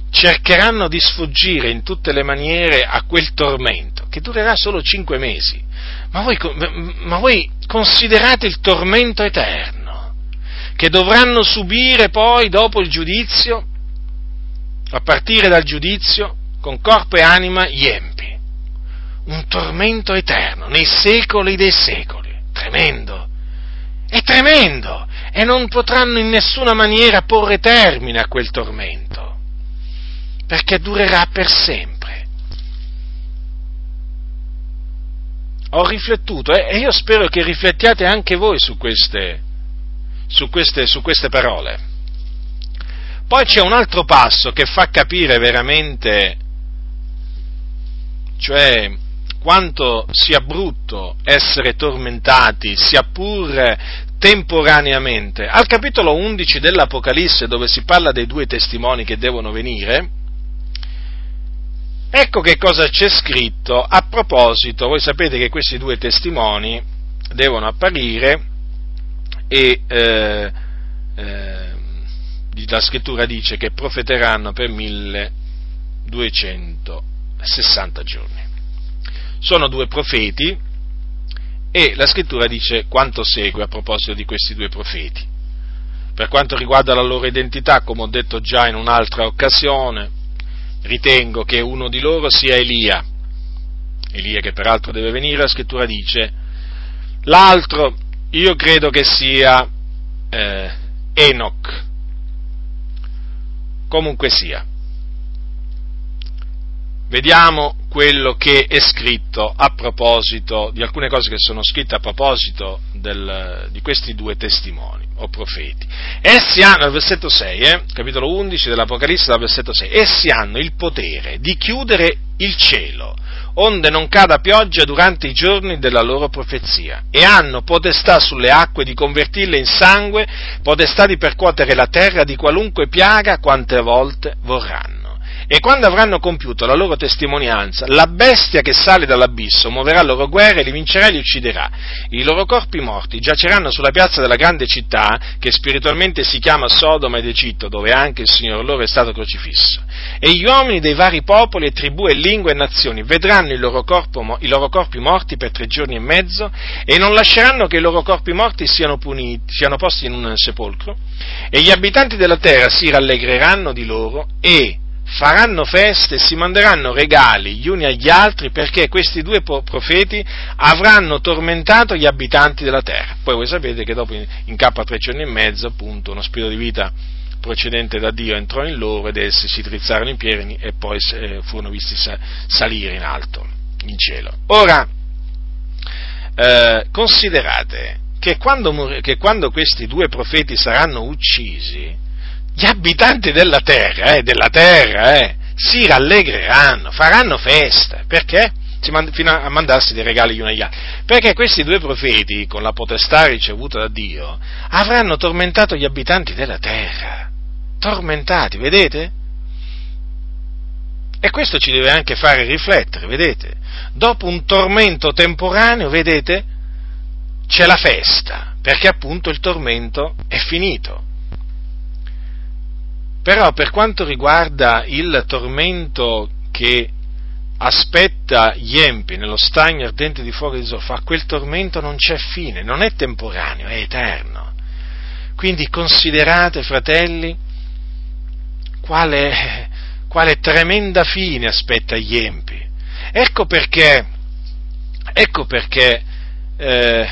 Speaker 1: cercheranno di sfuggire in tutte le maniere a quel tormento, che durerà solo cinque mesi, ma voi, ma voi considerate il tormento eterno che dovranno subire poi dopo il giudizio, a partire dal giudizio, con corpo e anima, gli empi. Un tormento eterno, nei secoli dei secoli. Tremendo. È tremendo. E non potranno in nessuna maniera porre termine a quel tormento. Perché durerà per sempre. Ho riflettuto eh, e io spero che riflettiate anche voi su queste, su queste, su queste parole. Poi c'è un altro passo che fa capire veramente, cioè quanto sia brutto essere tormentati, sia pur temporaneamente. Al capitolo 11 dell'Apocalisse, dove si parla dei due testimoni che devono venire, ecco che cosa c'è scritto a proposito, voi sapete che questi due testimoni devono apparire e eh, eh, la scrittura dice che profeteranno per 1260 giorni. Sono due profeti e la scrittura dice quanto segue a proposito di questi due profeti. Per quanto riguarda la loro identità, come ho detto già in un'altra occasione, ritengo che uno di loro sia Elia, Elia che peraltro deve venire, la scrittura dice, l'altro io credo che sia eh, Enoch. Comunque sia. Vediamo quello che è scritto a proposito di alcune cose che sono scritte a proposito del, di questi due testimoni o profeti. Essi hanno, al versetto 6, eh, capitolo 11 dell'Apocalisse, dal versetto 6, essi hanno il potere di chiudere il cielo onde non cada pioggia durante i giorni della loro profezia, e hanno potestà sulle acque di convertirle in sangue, potestà di percuotere la terra di qualunque piaga quante volte vorranno. E quando avranno compiuto la loro testimonianza, la bestia che sale dall'abisso muoverà loro guerre, li vincerà e li ucciderà. I loro corpi morti giaceranno sulla piazza della grande città, che spiritualmente si chiama Sodoma ed Egitto, dove anche il Signore loro è stato crocifisso. E gli uomini dei vari popoli e tribù e lingue e nazioni vedranno il loro corpo, i loro corpi morti per tre giorni e mezzo e non lasceranno che i loro corpi morti siano, puniti, siano posti in un sepolcro. E gli abitanti della terra si rallegreranno di loro e faranno feste e si manderanno regali gli uni agli altri perché questi due profeti avranno tormentato gli abitanti della terra. Poi voi sapete che dopo in capo a tre giorni e mezzo, appunto, uno spirito di vita procedente da Dio entrò in loro ed essi si drizzarono in piedi e poi eh, furono visti salire in alto, in cielo. Ora, eh, considerate che quando, che quando, questi due profeti saranno uccisi, gli abitanti della terra, eh, della terra eh, si rallegreranno, faranno festa, perché? fino a mandarsi dei regali gli uni agli altri. Perché questi due profeti, con la potestà ricevuta da Dio, avranno tormentato gli abitanti della terra. Tormentati, vedete? E questo ci deve anche fare riflettere, vedete? Dopo un tormento temporaneo, vedete, c'è la festa, perché appunto il tormento è finito. Però per quanto riguarda il tormento che aspetta gli empi nello stagno ardente di fuoco di zolfo, a quel tormento non c'è fine, non è temporaneo, è eterno. Quindi considerate, fratelli, quale, quale tremenda fine aspetta gli empi. Ecco perché, ecco perché eh,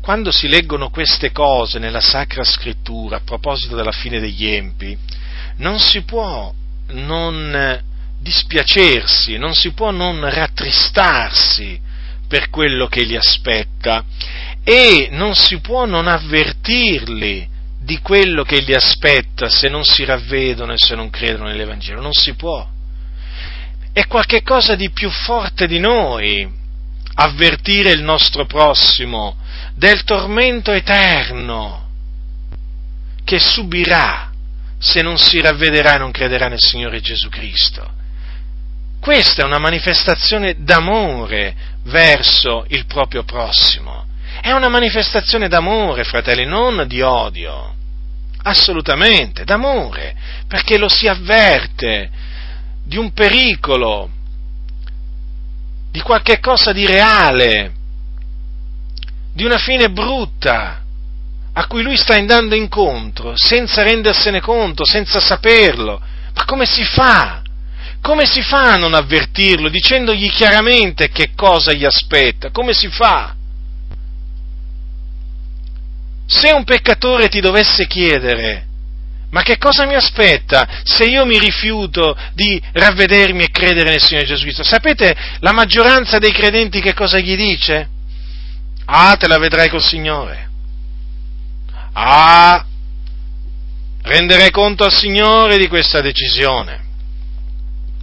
Speaker 1: quando si leggono queste cose nella Sacra Scrittura a proposito della fine degli empi, non si può non dispiacersi, non si può non rattristarsi per quello che li aspetta e non si può non avvertirli di quello che li aspetta se non si ravvedono e se non credono nell'Evangelo. Non si può. È qualcosa di più forte di noi avvertire il nostro prossimo del tormento eterno che subirà se non si ravvederà e non crederà nel Signore Gesù Cristo. Questa è una manifestazione d'amore verso il proprio prossimo. È una manifestazione d'amore, fratelli, non di odio. Assolutamente, d'amore, perché lo si avverte di un pericolo, di qualche cosa di reale, di una fine brutta a cui lui sta andando incontro senza rendersene conto, senza saperlo. Ma come si fa? Come si fa a non avvertirlo dicendogli chiaramente che cosa gli aspetta? Come si fa? Se un peccatore ti dovesse chiedere, ma che cosa mi aspetta se io mi rifiuto di ravvedermi e credere nel Signore Gesù Cristo? Sapete la maggioranza dei credenti che cosa gli dice? Ah, te la vedrai col Signore. Ah, renderai conto al Signore di questa decisione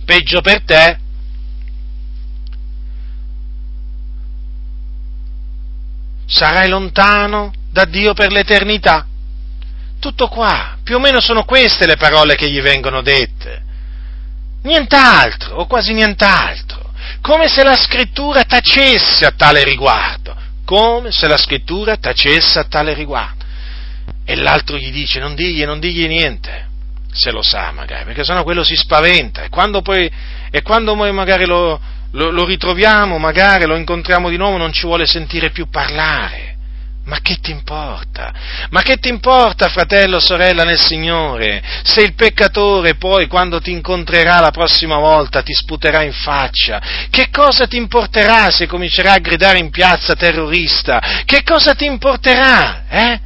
Speaker 1: peggio per te. Sarai lontano da Dio per l'eternità. Tutto qua, più o meno sono queste le parole che gli vengono dette. Nient'altro, o quasi nient'altro. Come se la scrittura tacesse a tale riguardo. Come se la scrittura tacesse a tale riguardo. E l'altro gli dice, non digli, non digli niente se lo sa magari, perché sennò quello si spaventa e quando poi, e quando poi magari lo, lo, lo, ritroviamo, magari lo incontriamo di nuovo, non ci vuole sentire più parlare. Ma che ti importa? Ma che ti importa, fratello, sorella nel Signore, se il peccatore poi quando ti incontrerà la prossima volta ti sputerà in faccia? Che cosa ti importerà se comincerà a gridare in piazza terrorista? Che cosa ti importerà? Eh?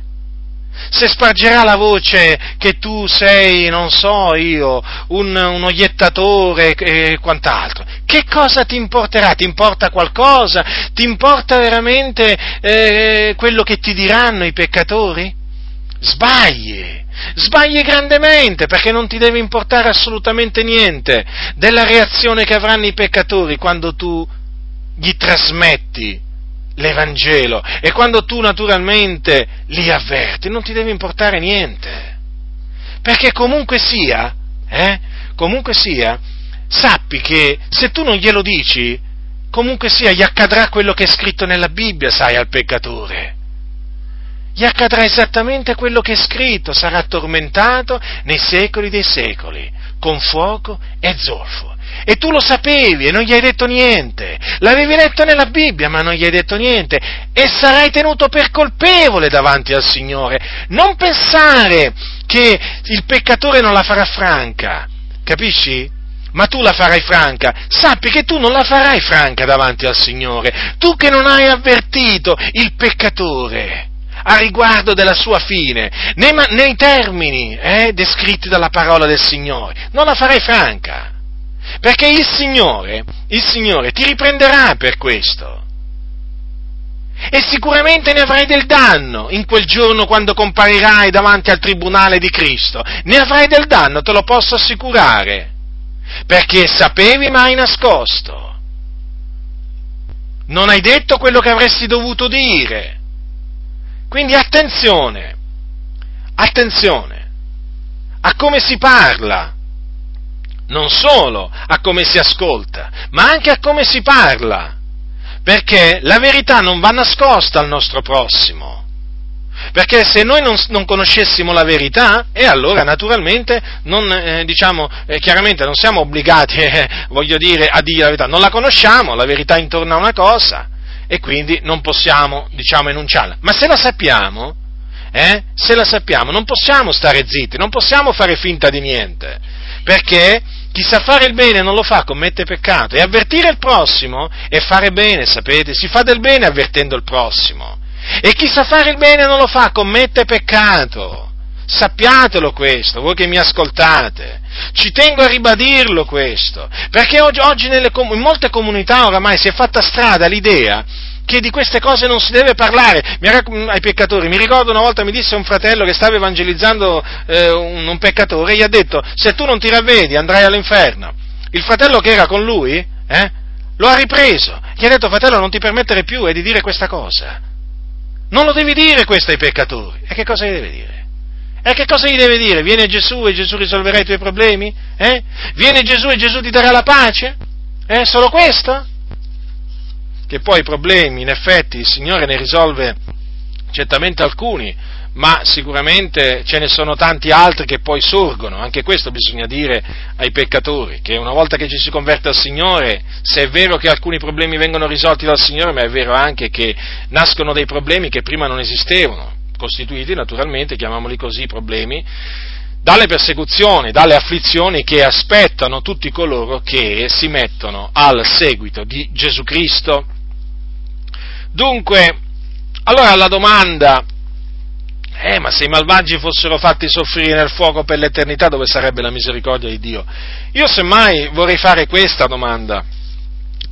Speaker 1: Se spargerà la voce che tu sei, non so io, un, un oiettatore e quant'altro, che cosa ti importerà? Ti importa qualcosa? Ti importa veramente eh, quello che ti diranno i peccatori? Sbagli, sbagli grandemente perché non ti deve importare assolutamente niente della reazione che avranno i peccatori quando tu gli trasmetti l'Evangelo e quando tu naturalmente li avverti non ti deve importare niente. Perché comunque sia, eh, comunque sia, sappi che se tu non glielo dici, comunque sia gli accadrà quello che è scritto nella Bibbia, sai, al peccatore. Gli accadrà esattamente quello che è scritto, sarà tormentato nei secoli dei secoli, con fuoco e zolfo. E tu lo sapevi e non gli hai detto niente. L'avevi letto nella Bibbia ma non gli hai detto niente. E sarai tenuto per colpevole davanti al Signore. Non pensare che il peccatore non la farà franca. Capisci? ma tu la farai franca, sappi che tu non la farai franca davanti al Signore, tu che non hai avvertito il peccatore a riguardo della sua fine, nei, nei termini eh, descritti dalla parola del Signore, non la farai franca, perché il Signore, il Signore ti riprenderà per questo. E sicuramente ne avrai del danno in quel giorno quando comparirai davanti al tribunale di Cristo. Ne avrai del danno, te lo posso assicurare perché sapevi ma hai nascosto. Non hai detto quello che avresti dovuto dire. Quindi attenzione, attenzione a come si parla, non solo a come si ascolta, ma anche a come si parla, perché la verità non va nascosta al nostro prossimo. Perché se noi non, non, conoscessimo la verità, e allora naturalmente, non, eh, diciamo, eh, chiaramente non siamo obbligati, *laughs* eh, voglio dire, a dire la verità, non la conosciamo, la verità intorno a una cosa, e quindi non possiamo, diciamo, enunciarla. Ma se la sappiamo, eh, se la sappiamo, non possiamo stare zitti, non possiamo fare finta di niente, perché chi sa fare il bene non lo fa, commette peccato, e avvertire il prossimo è fare bene, sapete, si fa del bene avvertendo il prossimo. E chi sa fare il bene non lo fa, commette peccato. Sappiatelo questo, voi che mi ascoltate. Ci tengo a ribadirlo questo, perché oggi, oggi nelle, in molte comunità oramai si è fatta strada l'idea che di queste cose non si deve parlare ai peccatori. Mi ricordo una volta mi disse un fratello che stava evangelizzando eh, un, un, peccatore gli ha detto se tu non ti ravvedi andrai all'inferno. Il fratello che era con lui eh, lo ha ripreso, gli ha detto fratello non ti permettere più eh, di dire questa cosa. Non lo devi dire questo ai peccatori. E che cosa gli deve dire? E che cosa gli deve dire? Viene Gesù e Gesù risolverà i tuoi problemi? Eh? Viene Gesù e Gesù ti darà la pace? Eh? Solo questo? Che poi i problemi, in effetti, il Signore ne risolve certamente alcuni, ma sicuramente ce ne sono tanti altri che poi sorgono, anche questo bisogna dire ai peccatori, che una volta che ci si converte al Signore, se è vero che alcuni problemi vengono risolti dal Signore, ma è vero anche che nascono dei problemi che prima non esistevano, costituiti naturalmente, chiamiamoli così, problemi, dalle persecuzioni, dalle afflizioni che aspettano tutti coloro che si mettono al seguito di Gesù Cristo. Dunque, allora la domanda eh, ma se i malvagi fossero fatti soffrire nel fuoco per l'eternità, dove sarebbe la misericordia di Dio? Io semmai vorrei fare questa domanda.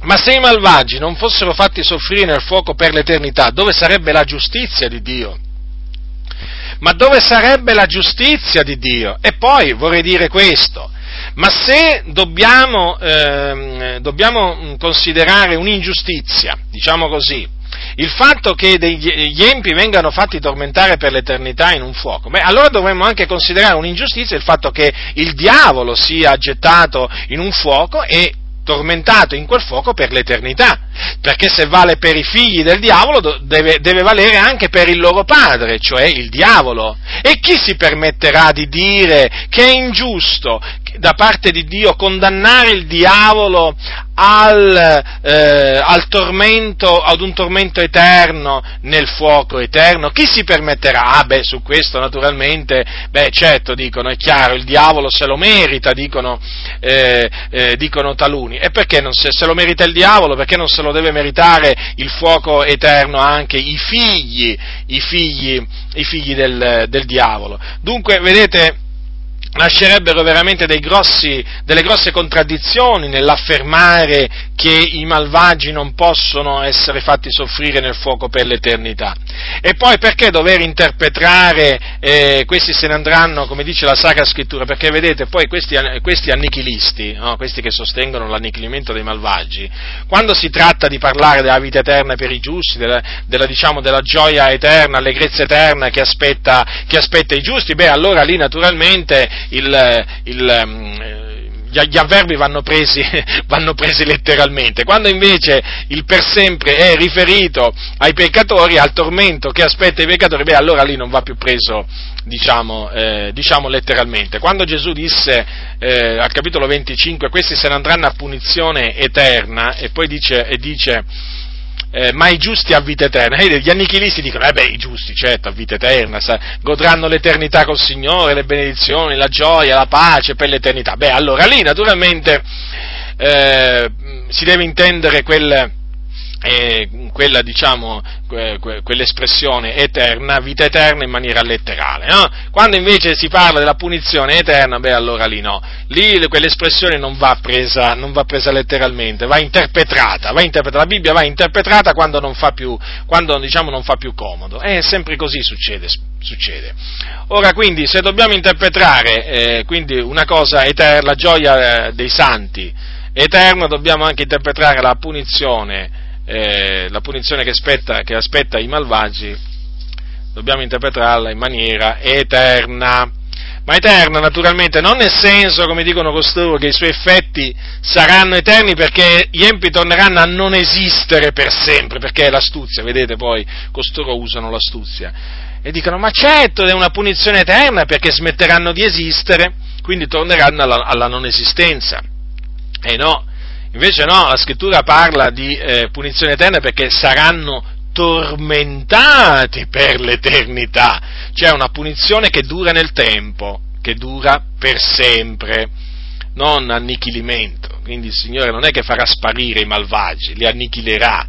Speaker 1: Ma se i malvagi non fossero fatti soffrire nel fuoco per l'eternità, dove sarebbe la giustizia di Dio? Ma dove sarebbe la giustizia di Dio? E poi vorrei dire questo, ma se dobbiamo, eh, dobbiamo considerare un'ingiustizia, diciamo così, il fatto che gli empi vengano fatti tormentare per l'eternità in un fuoco, beh, allora dovremmo anche considerare un'ingiustizia il fatto che il diavolo sia gettato in un fuoco e tormentato in quel fuoco per l'eternità, perché se vale per i figli del diavolo deve, deve, valere anche per il loro padre, cioè il diavolo. E chi si permetterà di dire che è ingiusto da parte di Dio condannare il diavolo al, eh, al, tormento, ad un tormento eterno nel fuoco eterno? Chi si permetterà? Ah, beh, su questo naturalmente, beh, certo, dicono, è chiaro, il diavolo se lo merita, dicono, eh, eh, dicono taluni. E perché non se, se lo merita il diavolo? Perché non se lo deve meritare il fuoco eterno anche i figli, i figli, i figli del, del diavolo? Dunque, vedete, nascerebbero veramente grossi, delle grosse contraddizioni nell'affermare che i malvagi non possono essere fatti soffrire nel fuoco per l'eternità. E poi perché dover interpretare eh, questi se ne andranno, come dice la Sacra Scrittura? Perché vedete, poi questi, questi annichilisti, no? questi che sostengono l'annichilimento dei malvagi, quando si tratta di parlare della vita eterna per i giusti, della, della, diciamo, della gioia eterna, allegrezza eterna che aspetta, che aspetta i giusti, beh allora lì naturalmente il, il, mm, gli avverbi vanno presi, *laughs* vanno presi, letteralmente, quando invece il per sempre è riferito ai peccatori, al tormento che aspetta i peccatori, beh allora lì non va più preso, diciamo, eh, diciamo letteralmente. Quando Gesù disse eh, al capitolo 25 questi se ne andranno a punizione eterna e poi dice, e dice eh, ma i giusti a vita eterna. E gli annichilisti dicono, eh beh, i giusti, certo, a vita eterna, sa, godranno l'eternità col Signore, le benedizioni, la gioia, la pace per l'eternità. Beh, allora lì naturalmente eh, si deve intendere quel eh, quella, diciamo, que, que, quell'espressione eterna, vita eterna in maniera letterale. No? Quando invece si parla della punizione eterna, beh allora lì no, lì quell'espressione non va presa, non va presa letteralmente, va interpretata, va interpretata, la Bibbia va interpretata quando non fa più, quando, diciamo, non fa più comodo. E sempre così succede, succede. Ora quindi se dobbiamo interpretare eh, quindi una cosa eterna, la gioia eh, dei santi, eterna, dobbiamo anche interpretare la punizione eh, la punizione che aspetta, che aspetta i malvagi, dobbiamo interpretarla in maniera eterna. Ma eterna naturalmente, non nel senso, come dicono costoro, che i suoi effetti saranno eterni perché gli empi torneranno a non esistere per sempre, perché è l'astuzia, vedete poi, costoro usano l'astuzia. E dicono, ma certo è una punizione eterna perché smetteranno di esistere, quindi torneranno alla, alla non esistenza. E no, Invece no, la scrittura parla di eh, punizione eterna perché saranno tormentati per l'eternità, cioè una punizione che dura nel tempo, che dura per sempre, non annichilimento. Quindi il Signore non è che farà sparire i malvagi, li annichilerà,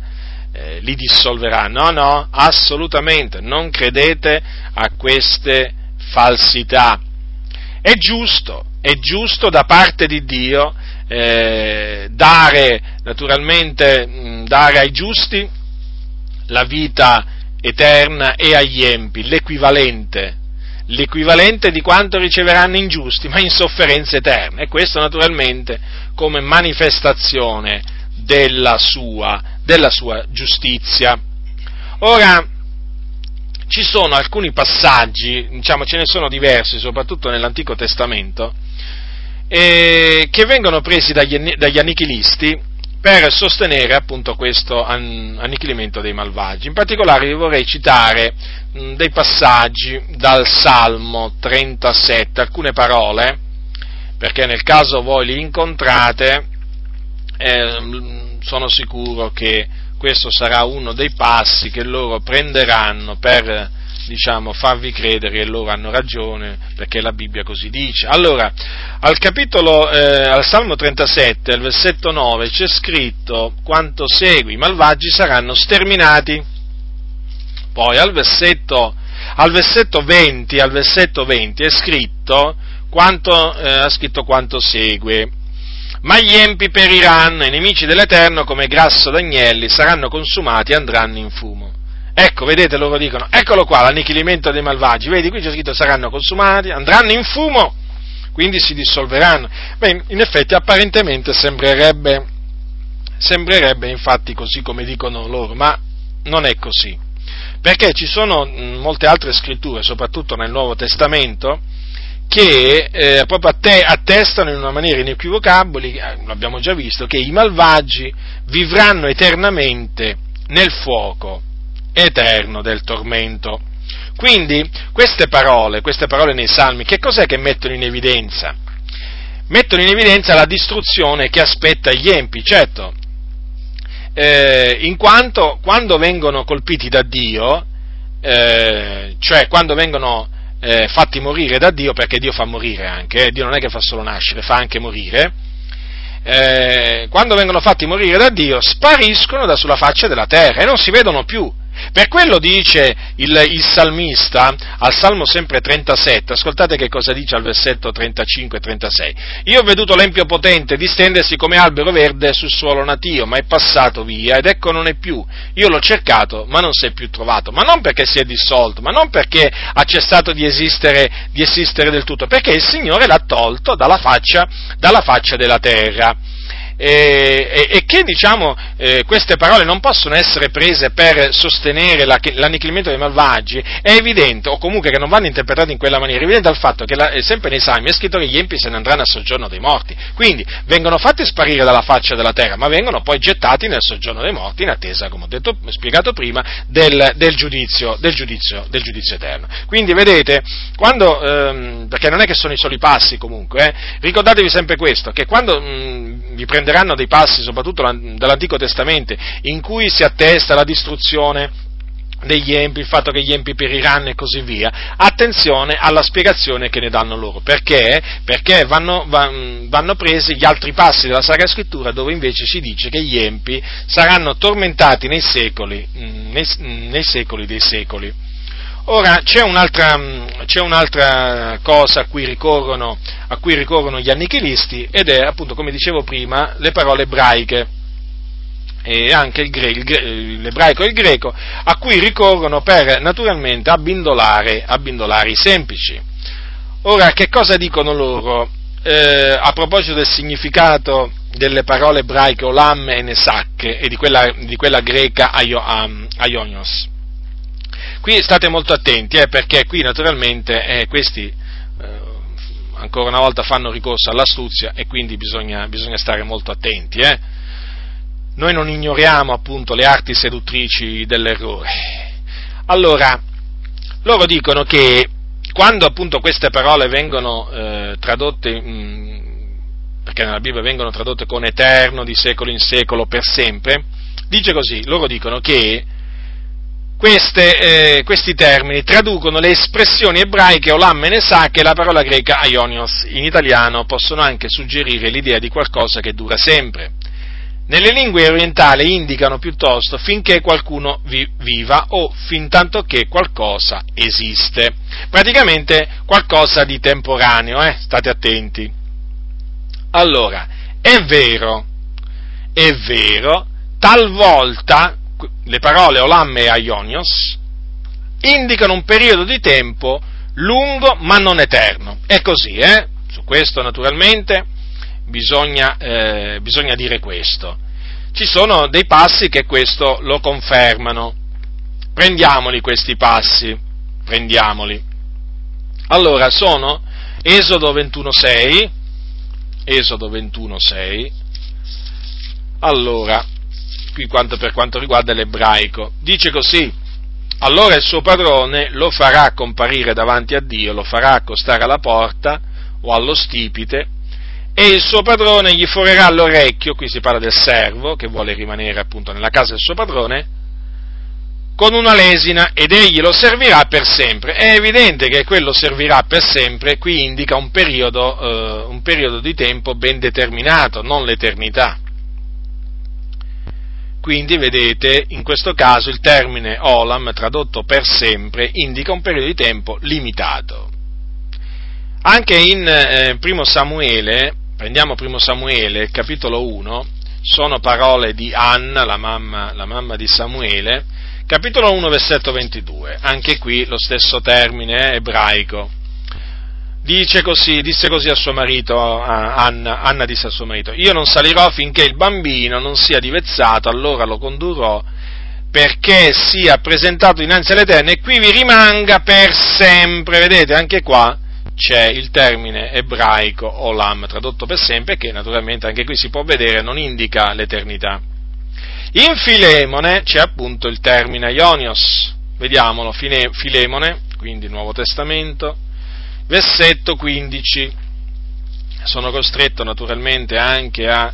Speaker 1: eh, li dissolverà. No, no, assolutamente, non credete a queste falsità. È giusto, è giusto da parte di Dio eh, dare naturalmente mh, dare ai giusti la vita eterna e agli empi, l'equivalente, l'equivalente di quanto riceveranno ingiusti, ma in sofferenze eterne. E questo naturalmente come manifestazione della sua, della sua giustizia. Ora, ci sono alcuni passaggi, diciamo ce ne sono diversi, soprattutto nell'Antico Testamento, eh, che vengono presi dagli, dagli annichilisti per sostenere appunto questo annichilimento dei malvagi. In particolare vi vorrei citare mh, dei passaggi dal Salmo 37, alcune parole, perché nel caso voi li incontrate, eh, sono sicuro che questo sarà uno dei passi che loro prenderanno per diciamo, farvi credere che loro hanno ragione, perché la Bibbia così dice. Allora, al capitolo, eh, al Salmo 37, al versetto 9, c'è scritto quanto segue, i malvagi saranno sterminati. Poi al versetto, al versetto 20, al versetto 20 è scritto quanto, eh, scritto quanto segue. Ma gli empi periranno, i nemici dell'Eterno come grasso d'agnelli saranno consumati e andranno in fumo. Ecco, vedete, loro dicono, eccolo qua, l'annichilimento dei malvagi, vedi, qui c'è scritto saranno consumati, andranno in fumo, quindi si dissolveranno. Beh, in effetti apparentemente sembrerebbe, sembrerebbe infatti così come dicono loro, ma non è così. Perché ci sono molte altre scritture, soprattutto nel Nuovo Testamento, che eh, proprio attestano in una maniera inequivocabile, eh, l'abbiamo già visto, che i malvagi vivranno eternamente nel fuoco eterno del tormento. Quindi queste parole, queste parole nei salmi, che cos'è che mettono in evidenza? Mettono in evidenza la distruzione che aspetta gli empi, certo, eh, in quanto quando vengono colpiti da Dio, eh, cioè quando vengono eh, fatti morire da Dio, perché Dio fa morire anche, eh, Dio non è che fa solo nascere, fa anche morire, eh, quando vengono fatti morire da Dio, spariscono da sulla faccia della terra e non si vedono più. Per quello dice il, il, salmista al Salmo sempre 37, ascoltate che cosa dice al versetto 35 e 36. Io ho veduto l'empio potente distendersi come albero verde sul suolo natio, ma è passato via ed ecco non è più. Io l'ho cercato, ma non si è più trovato. Ma non perché si è dissolto, ma non perché ha cessato di esistere, di esistere del tutto, perché il Signore l'ha tolto dalla faccia, dalla faccia della terra e, e, che diciamo, eh, queste parole non possono essere prese per sostenere la, l'annichilimento dei malvagi, è evidente, o comunque che non vanno interpretate in quella maniera, è evidente dal fatto che la, eh, sempre nei salmi è scritto che gli empi se ne andranno al soggiorno dei morti, quindi vengono fatti sparire dalla faccia della terra, ma vengono poi gettati nel soggiorno dei morti in attesa, come ho detto, spiegato prima, del, del, giudizio, del, giudizio, del giudizio, eterno. Quindi vedete, quando, ehm, perché non è che sono i soli passi comunque, eh, ricordatevi sempre questo, che quando mh, vi prendete succederanno dei passi, soprattutto dall'Antico Testamento, in cui si attesta la distruzione degli empi, il fatto che gli empi periranno e così via, attenzione alla spiegazione che ne danno loro. Perché? Perché vanno, vanno, presi gli altri passi della Sacra Scrittura dove invece si dice che gli empi saranno tormentati nei secoli, nei, nei secoli dei secoli. Ora, c'è un'altra, c'è un'altra cosa a cui, a cui, ricorrono, gli annichilisti ed è, appunto, come dicevo prima, le parole ebraiche e anche il gre- il gre- l'ebraico e il greco, a cui ricorrono per, naturalmente, abbindolare, abbindolare i semplici. Ora, che cosa dicono loro? Eh, a proposito del significato delle parole ebraiche olam e nesak e di quella, di quella greca aionios. Qui state molto attenti, eh, perché qui naturalmente eh, questi eh, ancora una volta fanno ricorso all'astuzia e quindi bisogna, bisogna stare molto attenti. Eh. Noi non ignoriamo appunto le arti seduttrici dell'errore. Allora, loro dicono che quando appunto queste parole vengono eh, tradotte, mh, perché nella Bibbia vengono tradotte con eterno, di secolo in secolo, per sempre, dice così, loro dicono che queste, eh, questi termini traducono le espressioni ebraiche olam e nesak e la parola greca aionios. In italiano possono anche suggerire l'idea di qualcosa che dura sempre. Nelle lingue orientali indicano piuttosto finché qualcuno vi- viva o fin tanto che qualcosa esiste. Praticamente qualcosa di temporaneo, eh? state attenti. Allora, è vero, è vero, talvolta le parole Olam e Aionios indicano un periodo di tempo lungo ma non eterno. È così, eh? Su questo naturalmente bisogna, eh, bisogna dire questo. Ci sono dei passi che questo lo confermano. Prendiamoli questi passi, prendiamoli. Allora, sono Esodo 21.6, Esodo 21.6, allora, qui quanto per quanto riguarda l'ebraico. Dice così, allora il suo padrone lo farà comparire davanti a Dio, lo farà accostare alla porta o allo stipite e il suo padrone gli forerà l'orecchio, qui si parla del servo che vuole rimanere appunto nella casa del suo padrone, con una lesina ed egli lo servirà per sempre. È evidente che quello servirà per sempre, qui indica un periodo, eh, un periodo di tempo ben determinato, non l'eternità. Quindi, vedete, in questo caso il termine olam, tradotto per sempre, indica un periodo di tempo limitato. Anche in eh, Primo Samuele, prendiamo Primo Samuele, capitolo 1, sono parole di Anna, la mamma, la mamma di Samuele, capitolo 1, versetto 22, anche qui lo stesso termine eh, ebraico dice così, disse così a suo marito, a Anna, Anna disse a suo marito, io non salirò finché il bambino non sia divezzato, allora lo condurrò perché sia presentato innanzi all'Eterno e qui vi rimanga per sempre. Vedete, anche qua c'è il termine ebraico olam, tradotto per sempre, che naturalmente anche qui si può vedere non indica l'eternità. In Filemone c'è appunto il termine ionios, vediamolo, Filemone, quindi Nuovo Testamento, Versetto 15. Sono costretto naturalmente anche a,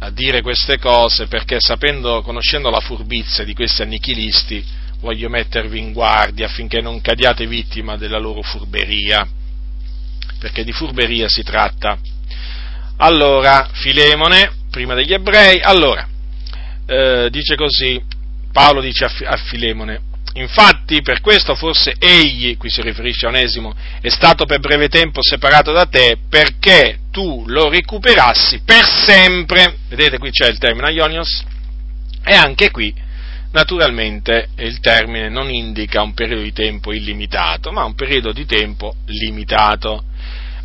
Speaker 1: a dire queste cose perché sapendo, conoscendo la furbizia di questi annichilisti, voglio mettervi in guardia affinché non cadiate vittima della loro furberia, perché di furberia si tratta. Allora, Filemone, prima degli ebrei, allora, eh, dice così, Paolo dice a, Filemone, Infatti, per questo forse egli, qui si riferisce a Onesimo, è stato per breve tempo separato da te perché tu lo recuperassi per sempre. Vedete, qui c'è il termine Ionios. E anche qui, naturalmente, il termine non indica un periodo di tempo illimitato, ma un periodo di tempo limitato.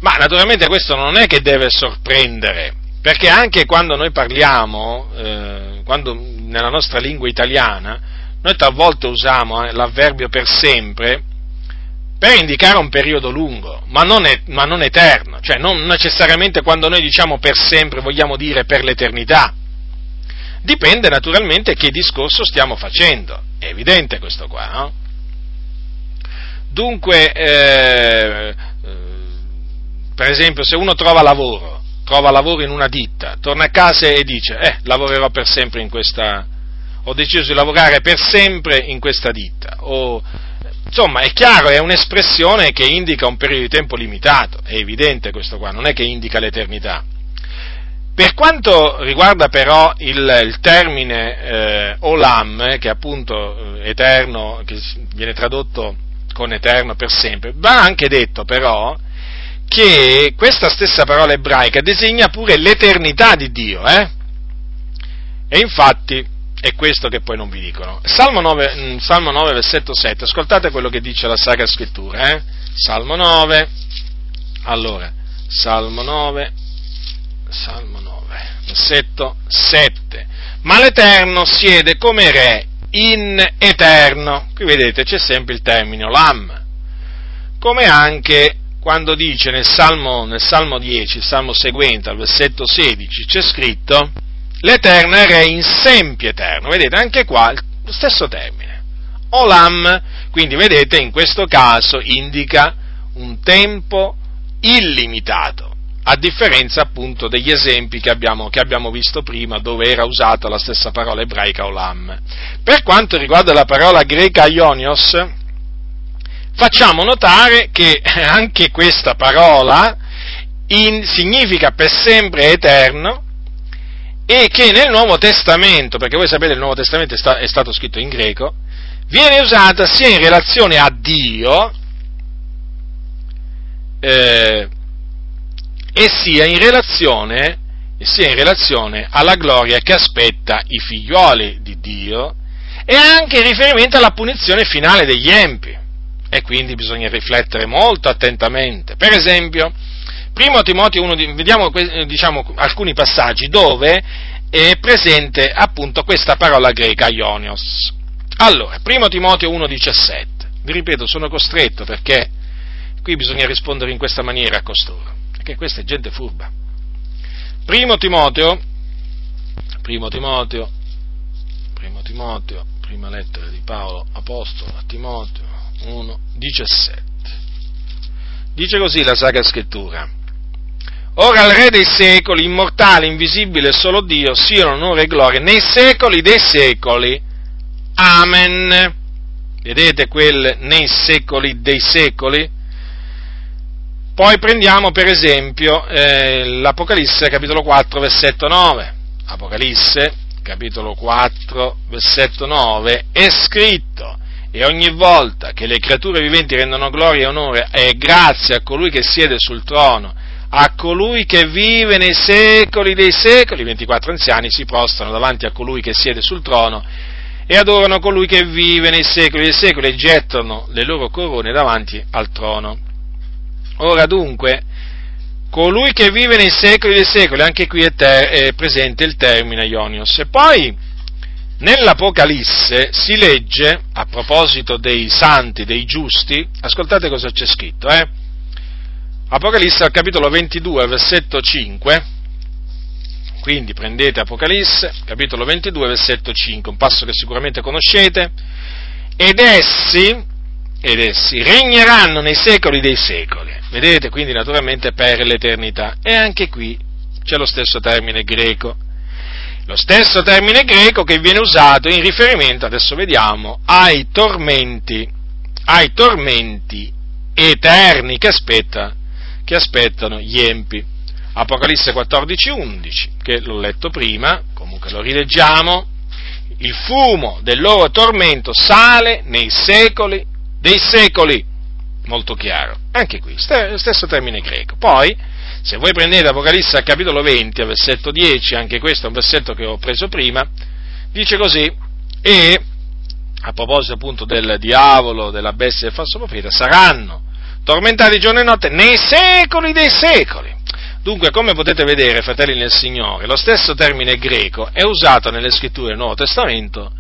Speaker 1: Ma naturalmente questo non è che deve sorprendere, perché anche quando noi parliamo, eh, quando nella nostra lingua italiana, noi talvolta usiamo eh, l'avverbio per sempre per indicare un periodo lungo, ma non, è, ma non eterno, cioè non necessariamente quando noi diciamo per sempre vogliamo dire per l'eternità. Dipende naturalmente che discorso stiamo facendo, è evidente questo qua, no? Dunque, eh, eh, per esempio, se uno trova lavoro, trova lavoro in una ditta, torna a casa e dice, eh, lavorerò per sempre in questa, ho deciso di lavorare per sempre in questa ditta, o, insomma, è chiaro, è un'espressione che indica un periodo di tempo limitato, è evidente questo qua, non è che indica l'eternità. Per quanto riguarda però il, il termine eh, olam, che è appunto eh, eterno, che viene tradotto con eterno per sempre, va anche detto però che questa stessa parola ebraica designa pure l'eternità di Dio, eh? E infatti è questo che poi non vi dicono. Salmo 9, mm, Salmo 9 versetto 7, ascoltate quello che dice la Sacra Scrittura, eh? Salmo 9, allora, Salmo 9, Salmo 9, versetto 7. Ma l'Eterno siede come re in eterno. Qui vedete c'è sempre il termine olam. Come anche quando dice nel Salmo, nel Salmo 10, il Salmo seguente, al versetto 16, c'è scritto l'Eterno è Re in sempi eterno. Vedete, anche qua lo stesso termine. Olam, quindi vedete, in questo caso indica un tempo illimitato, a differenza appunto degli esempi che abbiamo, che abbiamo, visto prima, dove era usata la stessa parola ebraica olam. Per quanto riguarda la parola greca ionios, facciamo notare che *laughs* anche questa parola in, significa per sempre eterno e che nel Nuovo Testamento, perché voi sapete il Nuovo Testamento è, sta, è stato scritto in greco, viene usata sia in relazione a Dio eh, e sia in relazione sia in relazione alla gloria che aspetta i figlioli di Dio e anche in riferimento alla punizione finale degli empi e quindi bisogna riflettere molto attentamente. Per esempio, primo Timoteo 1, vediamo diciamo, alcuni passaggi dove è presente appunto questa parola greca ionios. Allora, primo Timoteo 1,17, vi ripeto, sono costretto perché qui bisogna rispondere in questa maniera a costoro, perché questa è gente furba. Primo Timoteo, primo Timoteo, primo Timoteo, prima lettera di Paolo Apostolo a Timoteo, 1, 17. Dice così la Sacra Scrittura. Ora al Re dei secoli, immortale, invisibile, solo Dio, siano onore e gloria nei secoli dei secoli. Amen. Vedete quel nei secoli dei secoli? Poi prendiamo per esempio eh, l'Apocalisse capitolo 4 versetto 9. Apocalisse capitolo 4 versetto 9 è scritto e ogni volta che le creature viventi rendono gloria e onore e grazie a colui che siede sul trono, a colui che vive nei secoli dei secoli, i 24 anziani si prostrano davanti a colui che siede sul trono e adorano colui che vive nei secoli dei secoli e gettano le loro corone davanti al trono. Ora dunque, colui che vive nei secoli dei secoli, anche qui è, ter- è presente il termine Ionios. E poi Nell'Apocalisse si legge, a proposito dei santi, dei giusti, ascoltate cosa c'è scritto, eh? Apocalisse al capitolo 22, versetto 5, quindi prendete Apocalisse, capitolo 22, versetto 5, un passo che sicuramente conoscete, ed essi, ed essi regneranno nei secoli dei secoli, vedete, quindi naturalmente per l'eternità, e anche qui c'è lo stesso termine greco, lo stesso termine greco che viene usato in riferimento, adesso vediamo, ai tormenti, ai tormenti eterni che, aspetta, che aspettano gli empi. Apocalisse 14:11, che l'ho letto prima, comunque lo rileggiamo, il fumo del loro tormento sale nei secoli dei secoli, molto chiaro, anche qui, stesso termine greco. Poi, se voi prendete Apocalisse al capitolo 20, versetto 10, anche questo è un versetto che ho preso prima, dice così, e a proposito appunto del diavolo, della bestia e del falso profeta, saranno tormentati giorno e notte nei secoli dei secoli. Dunque, come potete vedere, fratelli nel Signore, lo stesso termine greco è usato nelle scritture del Nuovo Testamento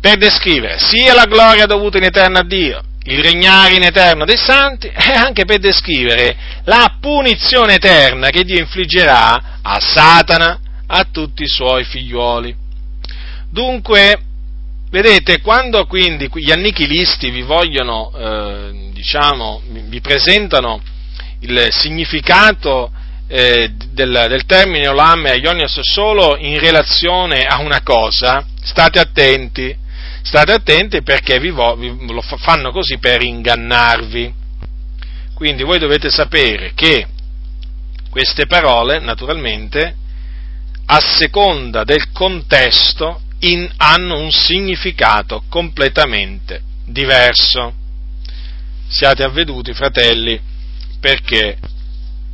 Speaker 1: per descrivere sia la gloria dovuta in eterno a Dio, il regnare in eterno dei santi e anche per descrivere la punizione eterna che Dio infliggerà a Satana, a tutti i suoi figliuoli. Dunque, vedete, quando quindi gli annichilisti vi vogliono, eh, diciamo, vi presentano il significato eh, del, del, termine e Ionios solo in relazione a una cosa, state attenti, state attenti perché vi, vo, vi lo fanno così per ingannarvi. Quindi voi dovete sapere che queste parole, naturalmente, a seconda del contesto, in, hanno un significato completamente diverso. Siate avveduti, fratelli, perché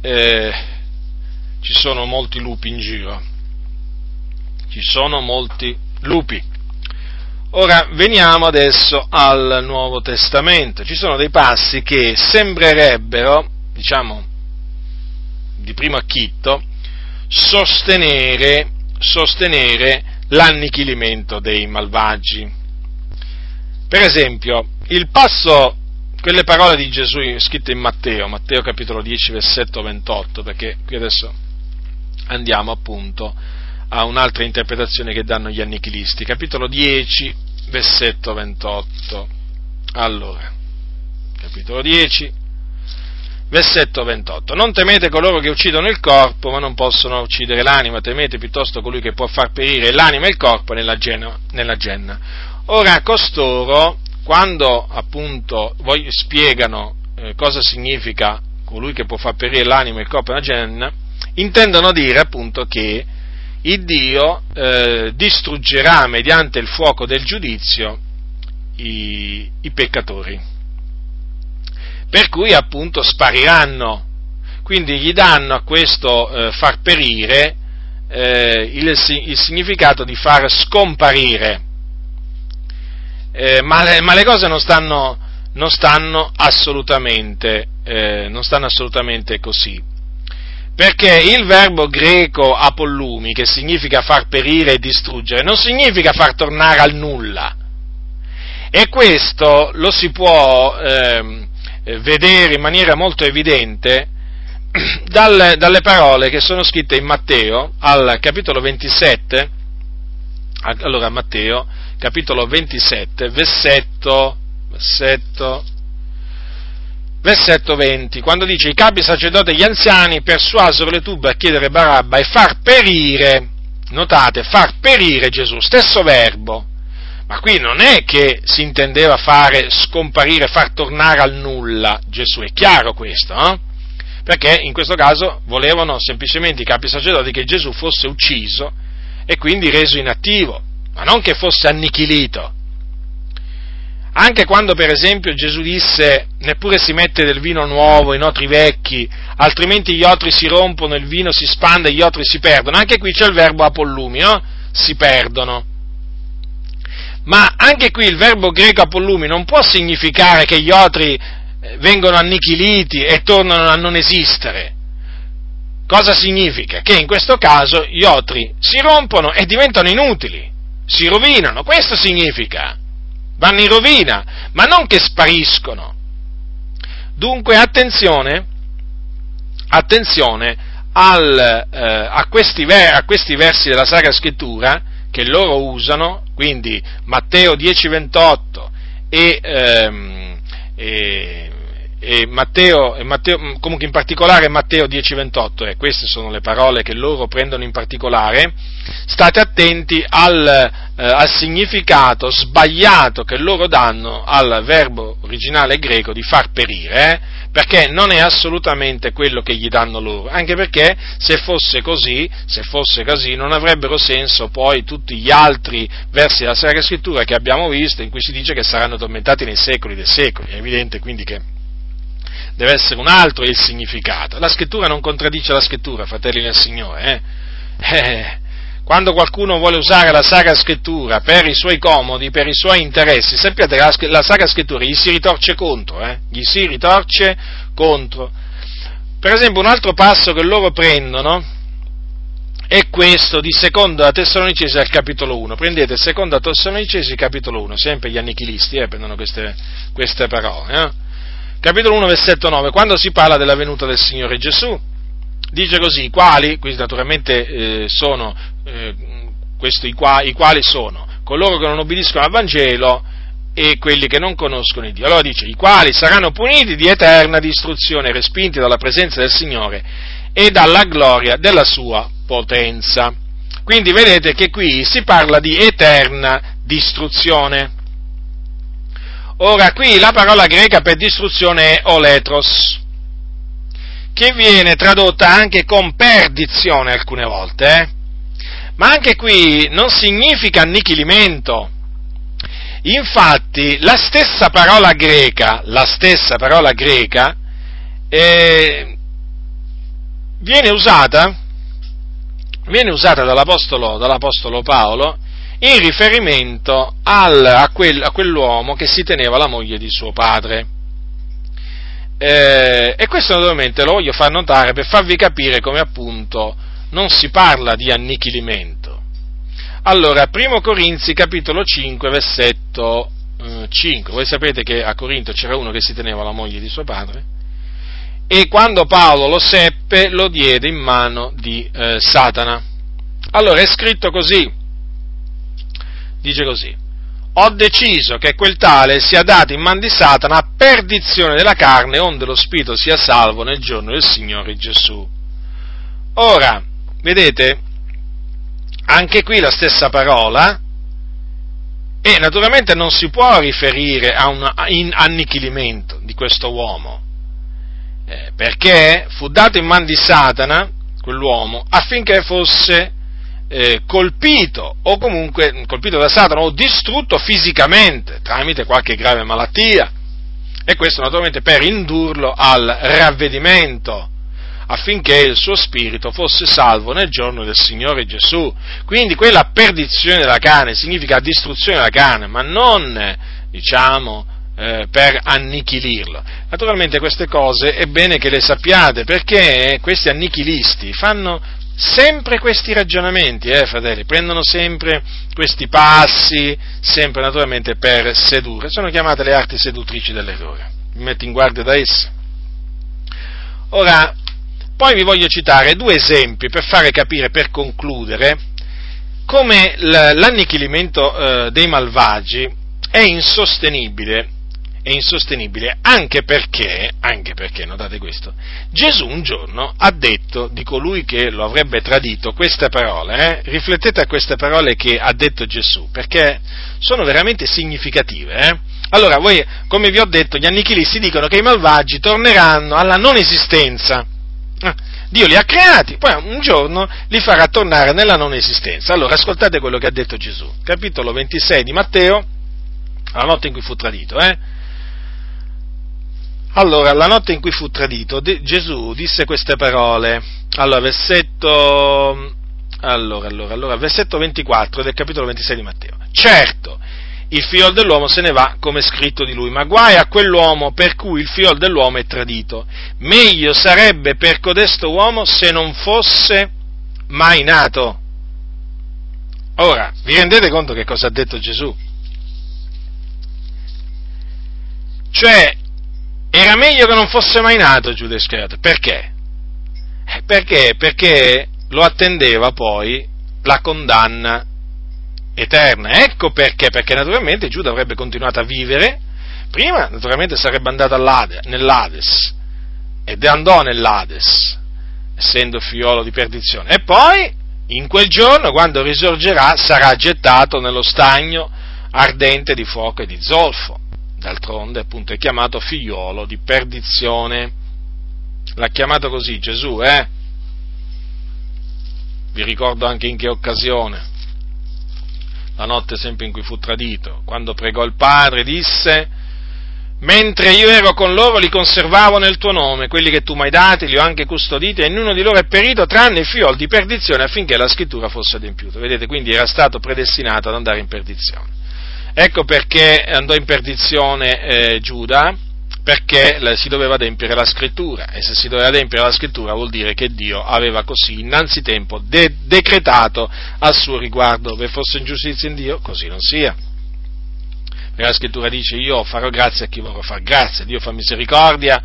Speaker 1: eh, ci sono molti lupi in giro. Ci sono molti lupi. Ora veniamo adesso al Nuovo Testamento. Ci sono dei passi che sembrerebbero, diciamo, di primo acchitto, sostenere, sostenere l'annichilimento dei malvagi. Per esempio, il passo, quelle parole di Gesù scritte in Matteo, Matteo capitolo 10, versetto 28, perché qui adesso andiamo appunto a un'altra interpretazione che danno gli annichilisti, capitolo 10, versetto 28. Allora, capitolo 10, versetto 28. Non temete coloro che uccidono il corpo, ma non possono uccidere l'anima, temete piuttosto colui che può far perire l'anima e il corpo nella, genna. Nella genna. Ora, costoro, quando appunto spiegano eh, cosa significa colui che può far perire l'anima e il corpo nella genna, intendono dire appunto che il Dio eh, distruggerà mediante il fuoco del giudizio i, i peccatori per cui appunto spariranno. Quindi gli danno a questo eh, far perire eh, il, il, significato di far scomparire. Eh, ma, le, ma, le, cose non stanno, non stanno, assolutamente, eh, non stanno assolutamente così. Perché il verbo greco apollumi, che significa far perire e distruggere, non significa far tornare al nulla. E questo lo si può, eh, vedere in maniera molto evidente *clears throat* dalle, dalle, parole che sono scritte in Matteo al capitolo 27, allora Matteo, capitolo 27, versetto, versetto, versetto 20, quando dice i capi sacerdoti e gli anziani persuasero le tube a chiedere Barabba e far perire, notate, far perire Gesù, stesso verbo, ma qui non è che si intendeva fare scomparire, far tornare al nulla Gesù, è chiaro questo, no? Perché in questo caso volevano semplicemente i capi sacerdoti che Gesù fosse ucciso e quindi reso inattivo, ma non che fosse annichilito. Anche quando per esempio Gesù disse neppure si mette del vino nuovo in otri vecchi, altrimenti gli otri si rompono, il vino si spande gli otri si perdono, anche qui c'è il verbo apollumi, no? Si perdono. Ma anche qui il verbo greco apollumi non può significare che gli otri eh, vengono annichiliti e tornano a non esistere. Cosa significa? Che in questo caso gli otri si rompono e diventano inutili, si rovinano, questo significa. Vanno in rovina, ma non che spariscono. Dunque attenzione, attenzione al, eh, a, questi ver- a, questi versi della Sacra Scrittura che loro usano, quindi Matteo 10:28 e, ehm, e, e, Matteo, Matteo, comunque in particolare Matteo 10:28, e queste sono le parole che loro prendono in particolare, state attenti al, eh, al significato sbagliato che loro danno al verbo originale greco di far perire, eh? Perché non è assolutamente quello che gli danno loro, anche perché se fosse così, se fosse così, non avrebbero senso poi tutti gli altri versi della Sacra Scrittura che abbiamo visto in cui si dice che saranno tormentati nei secoli dei secoli, è evidente quindi che deve essere un altro il significato. La scrittura non contraddice la scrittura, fratelli nel Signore, eh? *laughs* Eh, quando qualcuno vuole usare la Sacra Scrittura per i suoi comodi, per i suoi interessi, sappiate che la, la Sacra Scrittura gli si ritorce contro, eh? gli si ritorce contro. Per esempio un altro passo che loro prendono è questo di seconda Tessalonicesi al capitolo 1. Prendete seconda Tessalonicesi capitolo 1, sempre gli annichilisti eh, prendono queste, queste parole. Eh? Capitolo 1 versetto 9, quando si parla della venuta del Signore Gesù dice così, quali, questi naturalmente eh, sono, eh, questo, i, quali, i, quali, sono coloro che non obbediscono al Vangelo e quelli che non conoscono il Dio. Allora dice, i quali saranno puniti di eterna distruzione, respinti dalla presenza del Signore e dalla gloria della sua potenza. Quindi vedete che qui si parla di eterna distruzione. Ora, qui la parola greca per distruzione è oletros, che viene tradotta anche con perdizione alcune volte, eh? ma anche qui non significa annichilimento. Infatti, la stessa parola greca, la stessa parola greca, eh, viene usata, viene usata dall'Apostolo, dall'Apostolo Paolo in riferimento al, a, quel, a, quell'uomo che si teneva la moglie di suo padre. Eh, e questo naturalmente lo voglio far notare per farvi capire come appunto non si parla di annichilimento. Allora, 1 Corinzi capitolo 5 versetto eh, 5, voi sapete che a Corinto c'era uno che si teneva la moglie di suo padre e quando Paolo lo seppe lo diede in mano di eh, Satana. Allora è scritto così, dice così, ho deciso che quel tale sia dato in man di Satana a perdizione della carne, onde lo spirito sia salvo nel giorno del Signore Gesù. Ora, vedete, anche qui la stessa parola, e naturalmente non si può riferire a un annichilimento di questo uomo, eh, perché fu dato in man di Satana, quell'uomo, affinché fosse eh, colpito o comunque colpito da Satana o distrutto fisicamente tramite qualche grave malattia e questo naturalmente per indurlo al ravvedimento affinché il suo spirito fosse salvo nel giorno del Signore Gesù. Quindi quella perdizione della carne significa distruzione della carne, ma non, diciamo, eh, per annichilirlo. Naturalmente queste cose è bene che le sappiate perché questi annichilisti fanno sempre questi ragionamenti, eh, fratelli, prendono sempre questi passi, sempre naturalmente per sedurre. Sono chiamate le arti seduttrici dell'errore. Mi metto in guardia da esse. Ora, poi vi voglio citare due esempi per fare capire, per concludere, come l'annichilimento eh, dei malvagi è insostenibile è insostenibile, anche perché, anche perché, notate questo, Gesù un giorno ha detto di colui che lo avrebbe tradito queste parole, eh? riflettete a queste parole che ha detto Gesù, perché sono veramente significative. Eh? Allora, voi, come vi ho detto, gli annichilisti dicono che i malvagi torneranno alla non esistenza. Eh, Dio li ha creati, poi un giorno li farà tornare nella non esistenza. Allora, ascoltate quello che ha detto Gesù, capitolo 26 di Matteo, la notte in cui fu tradito, eh? Allora, la notte in cui fu tradito, Gesù disse queste parole. Allora, versetto, allora, allora, allora, versetto 24 del capitolo 26 di Matteo. Certo, il figlio dell'uomo se ne va come scritto di lui, ma guai a quell'uomo per cui il figlio dell'uomo è tradito. Meglio sarebbe per codesto uomo se non fosse mai nato. Ora, vi rendete conto che cosa ha detto Gesù? Cioè, era meglio che non fosse mai nato Giuda Iscariote. Perché? Eh, perché? Perché lo attendeva poi la condanna eterna. Ecco perché, perché naturalmente Giuda avrebbe continuato a vivere, prima naturalmente sarebbe andato nell'Ades, ed andò nell'Ades, essendo figliolo di perdizione, e poi in quel giorno, quando risorgerà, sarà gettato nello stagno ardente di fuoco e di zolfo d'altronde appunto è chiamato figliuolo di perdizione. L'ha chiamato così Gesù, eh? Vi ricordo anche in che occasione. La notte sempre in cui fu tradito, quando pregò il Padre, disse, mentre io ero con loro li conservavo nel tuo nome, quelli che tu mi hai dati li ho anche custoditi e nessuno di loro è perito tranne il figliolo di perdizione affinché la scrittura fosse adempiuta. Vedete, quindi era stato predestinato ad andare in perdizione. Ecco perché andò in perdizione eh, Giuda, perché si doveva adempiere la scrittura e se si doveva adempiere la scrittura vuol dire che Dio aveva così innanzitempo de- decretato al suo riguardo che fosse ingiustizia in Dio, così non sia. Perché la scrittura dice io farò grazia a chi vorrà far grazia, Dio fa misericordia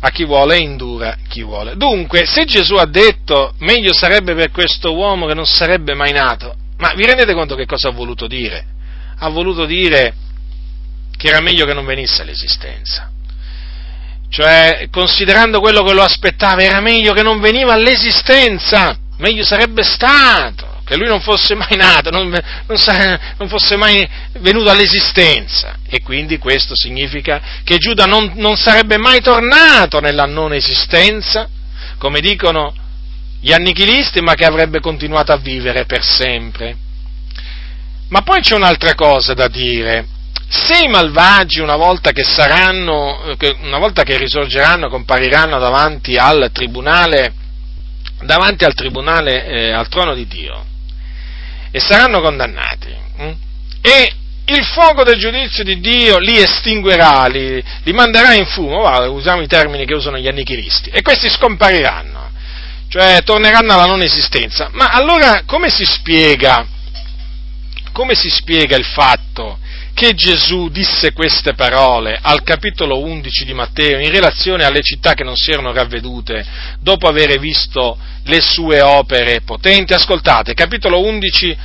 Speaker 1: a chi vuole e indura chi vuole. Dunque, se Gesù ha detto meglio sarebbe per questo uomo che non sarebbe mai nato, ma vi rendete conto che cosa ha voluto dire? Ha voluto dire che era meglio che non venisse all'esistenza. cioè considerando quello che lo aspettava, era meglio che non veniva all'esistenza, meglio sarebbe stato che lui non fosse mai nato, non, non, non fosse mai venuto all'esistenza. E quindi questo significa che Giuda non, non sarebbe mai tornato nella non esistenza, come dicono gli annichilisti, ma che avrebbe continuato a vivere per sempre. Ma poi c'è un'altra cosa da dire. Se i malvagi, una volta che saranno, una volta che risorgeranno, compariranno davanti al tribunale, davanti al tribunale, eh, al trono di Dio, e saranno condannati. Hm? E il fuoco del giudizio di Dio li estinguerà, li, li manderà in fumo, va, usiamo i termini che usano gli annichilisti, e questi scompariranno, cioè torneranno alla non esistenza. Ma allora come si spiega, come si spiega il fatto che Gesù disse queste parole al capitolo 11 di Matteo in relazione alle città che non si erano ravvedute dopo aver visto le sue opere potenti? Ascoltate, capitolo 11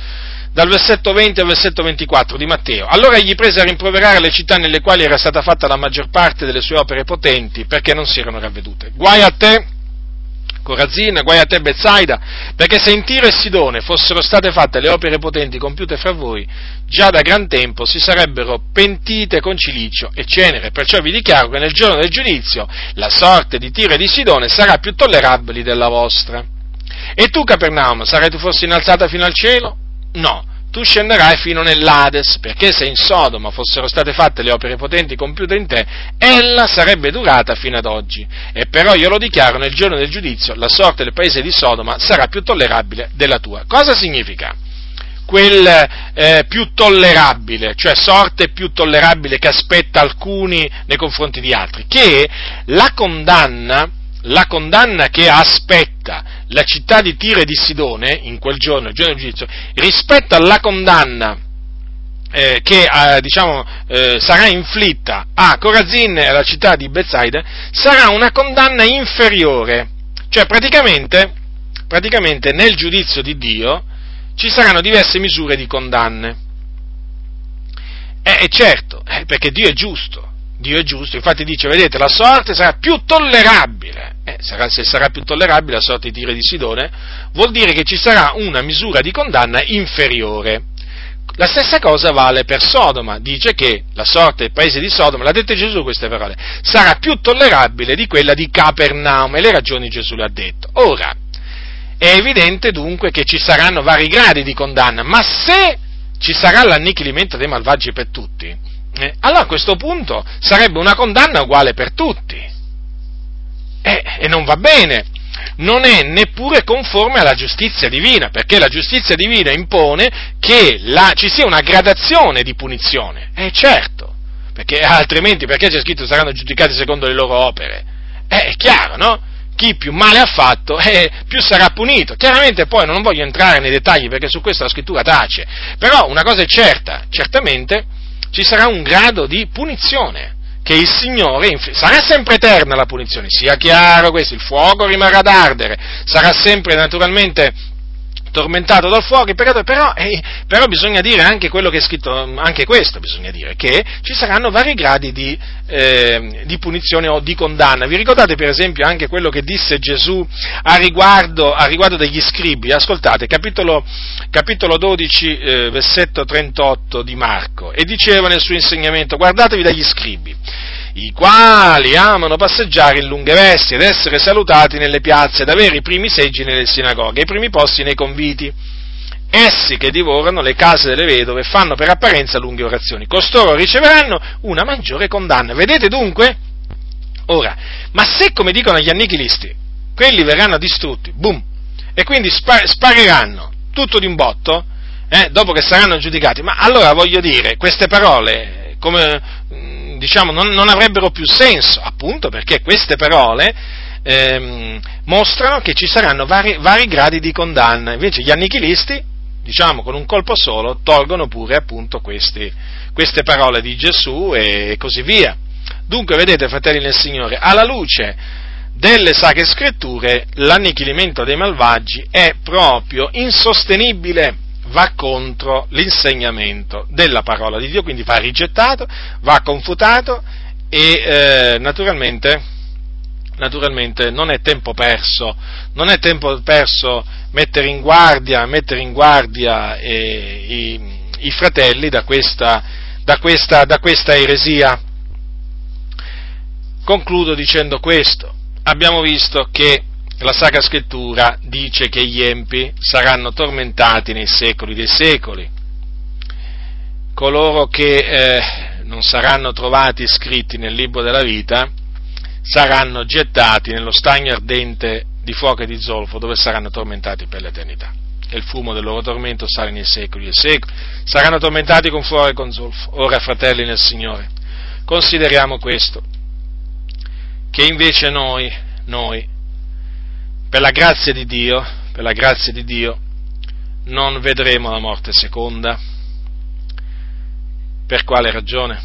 Speaker 1: dal versetto 20 al versetto 24 di Matteo. Allora egli prese a rimproverare le città nelle quali era stata fatta la maggior parte delle sue opere potenti perché non si erano ravvedute. Guai a te, Corazina, guai a te Bezzaida, perché se in Tiro e Sidone fossero state fatte le opere potenti compiute fra voi, già da gran tempo si sarebbero pentite con cilicio e cenere. Perciò vi dichiaro che nel giorno del giudizio la sorte di Tiro e di Sidone sarà più tollerabile della vostra. E tu, Capernaum, sarai tu forse innalzata fino al cielo? No tu scenderai fino nell'Ades, perché se in Sodoma fossero state fatte le opere potenti compiute in te, ella sarebbe durata fino ad oggi. E però io lo dichiaro nel giorno del giudizio, la sorte del paese di Sodoma sarà più tollerabile della tua. Cosa significa? Quel eh, più tollerabile, cioè sorte più tollerabile che aspetta alcuni nei confronti di altri, che la condanna la condanna che aspetta la città di Tiro e di Sidone in quel giorno, il giorno del giudizio, rispetto alla condanna eh, che eh, diciamo, eh, sarà inflitta a Corazin e alla città di Bethsaida, sarà una condanna inferiore. Cioè praticamente, praticamente nel giudizio di Dio ci saranno diverse misure di condanne. Eh, certo, eh, perché Dio è giusto, Dio è giusto, infatti dice, vedete, la sorte sarà più tollerabile. Eh, sarà, se sarà più tollerabile la sorte di Tiro e di Sidone, vuol dire che ci sarà una misura di condanna inferiore. La stessa cosa vale per Sodoma, dice che la sorte del paese di Sodoma, l'ha detto Gesù queste parole, sarà più tollerabile di quella di Capernaum e le ragioni Gesù le ha detto. Ora, è evidente dunque che ci saranno vari gradi di condanna, ma se ci sarà l'annichilimento dei malvagi per tutti, eh, allora a questo punto sarebbe una condanna uguale per tutti. Eh, e non va bene, non è neppure conforme alla giustizia divina, perché la giustizia divina impone che la, ci sia una gradazione di punizione. Eh certo, perché altrimenti perché c'è scritto saranno giudicati secondo le loro opere? Eh, è chiaro, no? Chi più male ha fatto, eh, più sarà punito. Chiaramente poi non voglio entrare nei dettagli perché su questo la scrittura tace, però una cosa è certa, certamente ci sarà un grado di punizione che il Signore, sarà sempre eterna la punizione, sia chiaro questo, il fuoco rimarrà ad ardere, sarà sempre naturalmente tormentato dal fuoco, il peccatore, però, eh, però, bisogna dire anche quello che è scritto, anche questo bisogna dire, che ci saranno vari gradi di, eh, di punizione o di condanna. Vi ricordate per esempio anche quello che disse Gesù a riguardo, a riguardo degli scribi? Ascoltate, capitolo, capitolo 12, eh, versetto 38 di Marco, e diceva nel suo insegnamento, guardatevi dagli scribi i quali amano passeggiare in lunghe vesti ed essere salutati nelle piazze ed avere i primi seggi nelle sinagoghe, i primi posti nei conviti. Essi che divorano le case delle vedove fanno per apparenza lunghe orazioni. Costoro riceveranno una maggiore condanna. Vedete dunque? Ora, ma se come dicono gli annichilisti, quelli verranno distrutti, boom, e quindi spar- spariranno tutto d'un botto, eh, dopo che saranno giudicati, ma allora voglio dire, queste parole, come diciamo, non, non, avrebbero più senso, appunto perché queste parole ehm, mostrano che ci saranno vari, vari, gradi di condanna, invece gli annichilisti, diciamo, con un colpo solo, tolgono pure appunto questi, queste parole di Gesù e così via. Dunque, vedete, fratelli nel Signore, alla luce delle sacre scritture, l'annichilimento dei malvagi è proprio insostenibile va contro l'insegnamento della parola di Dio, quindi va rigettato, va confutato e eh, naturalmente naturalmente non è tempo perso, non è tempo perso mettere in guardia, mettere in guardia eh, i, i, fratelli da questa, da, questa, da questa eresia. Concludo dicendo questo. Abbiamo visto che la Sacra Scrittura dice che gli empi saranno tormentati nei secoli dei secoli. Coloro che eh, non saranno trovati scritti nel libro della vita saranno gettati nello stagno ardente di fuoco e di zolfo dove saranno tormentati per l'eternità. E il fumo del loro tormento sale nei secoli e secoli. Saranno tormentati con fuoco e con zolfo. Ora, fratelli nel Signore, consideriamo questo, che invece noi, noi, per la grazia di Dio, per la grazia di Dio, non vedremo la morte seconda. Per quale ragione?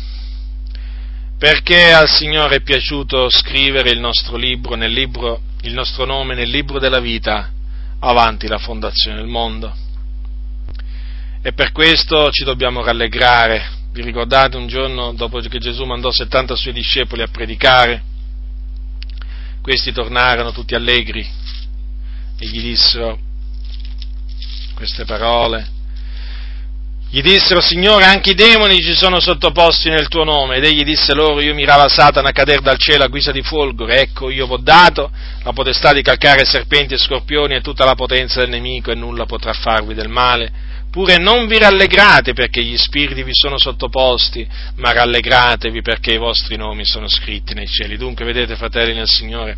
Speaker 1: perché al Signore è piaciuto scrivere il nostro libro, libro, il nostro nome nel libro della vita avanti la fondazione del mondo. E per questo ci dobbiamo rallegrare. Vi ricordate un giorno dopo che Gesù mandò 70 suoi discepoli a predicare? Questi tornarono tutti allegri e gli dissero queste parole gli dissero, Signore, anche i demoni ci sono sottoposti nel tuo nome. Ed egli disse loro, io mirava Satana a cadere dal cielo a guisa di folgore. Ecco, io vi ho dato la potestà di calcare serpenti e scorpioni e tutta la potenza del nemico e nulla potrà farvi del male. Pure non vi rallegrate perché gli spiriti vi sono sottoposti, ma rallegratevi perché i vostri nomi sono scritti nei cieli. Dunque, vedete, fratelli nel Signore,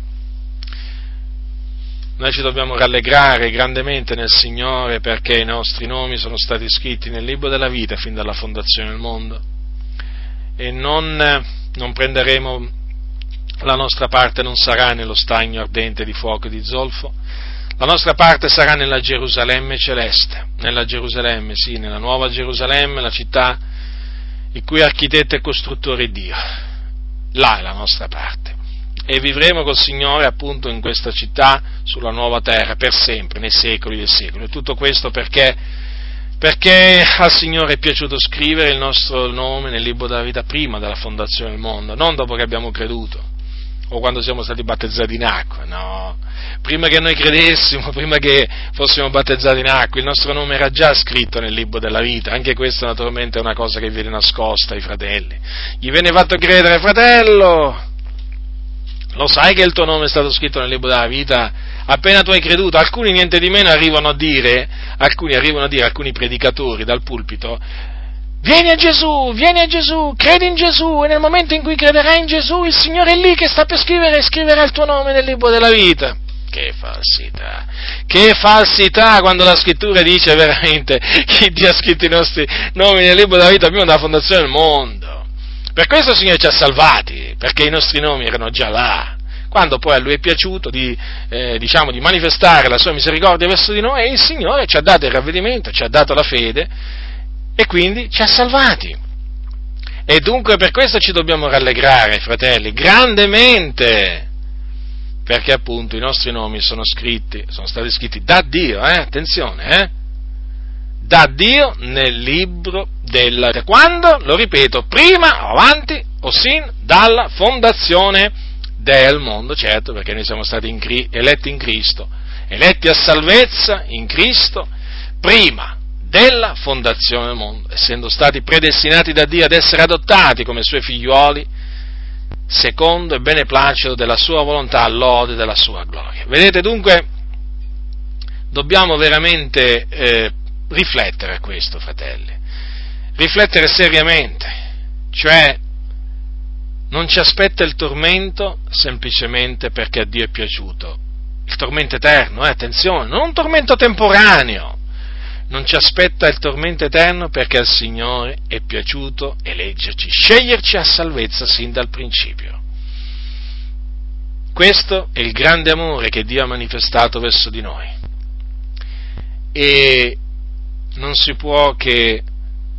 Speaker 1: noi ci dobbiamo rallegrare grandemente nel Signore perché i nostri nomi sono stati scritti nel libro della vita fin dalla fondazione del mondo. E non, non prenderemo la nostra parte non sarà nello stagno ardente di fuoco e di zolfo, la nostra parte sarà nella Gerusalemme celeste, nella Gerusalemme, sì, nella nuova Gerusalemme, la città il cui architetto e costruttore è Dio. Là è la nostra parte e vivremo col Signore appunto in questa città sulla nuova terra per sempre, nei secoli dei secoli. Tutto questo perché, perché al Signore è piaciuto scrivere il nostro nome nel libro della vita prima della fondazione del mondo, non dopo che abbiamo creduto o quando siamo stati battezzati in acqua, no. Prima che noi credessimo, *laughs* prima che fossimo battezzati in acqua, il nostro nome era già scritto nel libro della vita, anche questa naturalmente è una cosa che viene nascosta ai fratelli. Gli viene fatto credere, fratello, lo sai che il tuo nome è stato scritto nel libro della vita appena tu hai creduto? Alcuni niente di meno arrivano a dire, alcuni arrivano a dire, alcuni predicatori dal pulpito, vieni a Gesù, vieni a Gesù, credi in Gesù e nel momento in cui crederai in Gesù il Signore è lì che sta per scrivere e scriverà il tuo nome nel libro della vita. Che falsità, che falsità quando la scrittura dice veramente che Dio ha scritto i nostri nomi nel libro della vita prima della fondazione del mondo. Per questo il Signore ci ha salvati, perché i nostri nomi erano già là. Quando poi a Lui è piaciuto di, eh, diciamo, di manifestare la sua misericordia verso di noi, il Signore ci ha dato il ravvedimento, ci ha dato la fede e quindi ci ha salvati. E dunque per questo ci dobbiamo rallegrare, fratelli, grandemente, perché appunto i nostri nomi sono scritti, sono stati scritti da Dio, eh? attenzione, eh? da Dio nel libro vita. Quando? Lo ripeto, prima avanti o sin dalla fondazione del mondo, certo, perché noi siamo stati in, eletti in Cristo, eletti a salvezza in Cristo, prima della fondazione del mondo, essendo stati predestinati da Dio ad essere adottati come suoi figliuoli, secondo il beneplacito della sua volontà, all'ode della sua gloria. Vedete dunque, dobbiamo veramente eh, riflettere a questo, fratelli, riflettere seriamente, cioè non ci aspetta il tormento semplicemente perché a Dio è piaciuto, il tormento eterno, eh, attenzione, non un tormento temporaneo, non ci aspetta il tormento eterno perché al Signore è piaciuto eleggerci, sceglierci a salvezza sin dal principio. Questo è il grande amore che Dio ha manifestato verso di noi. E non si può che,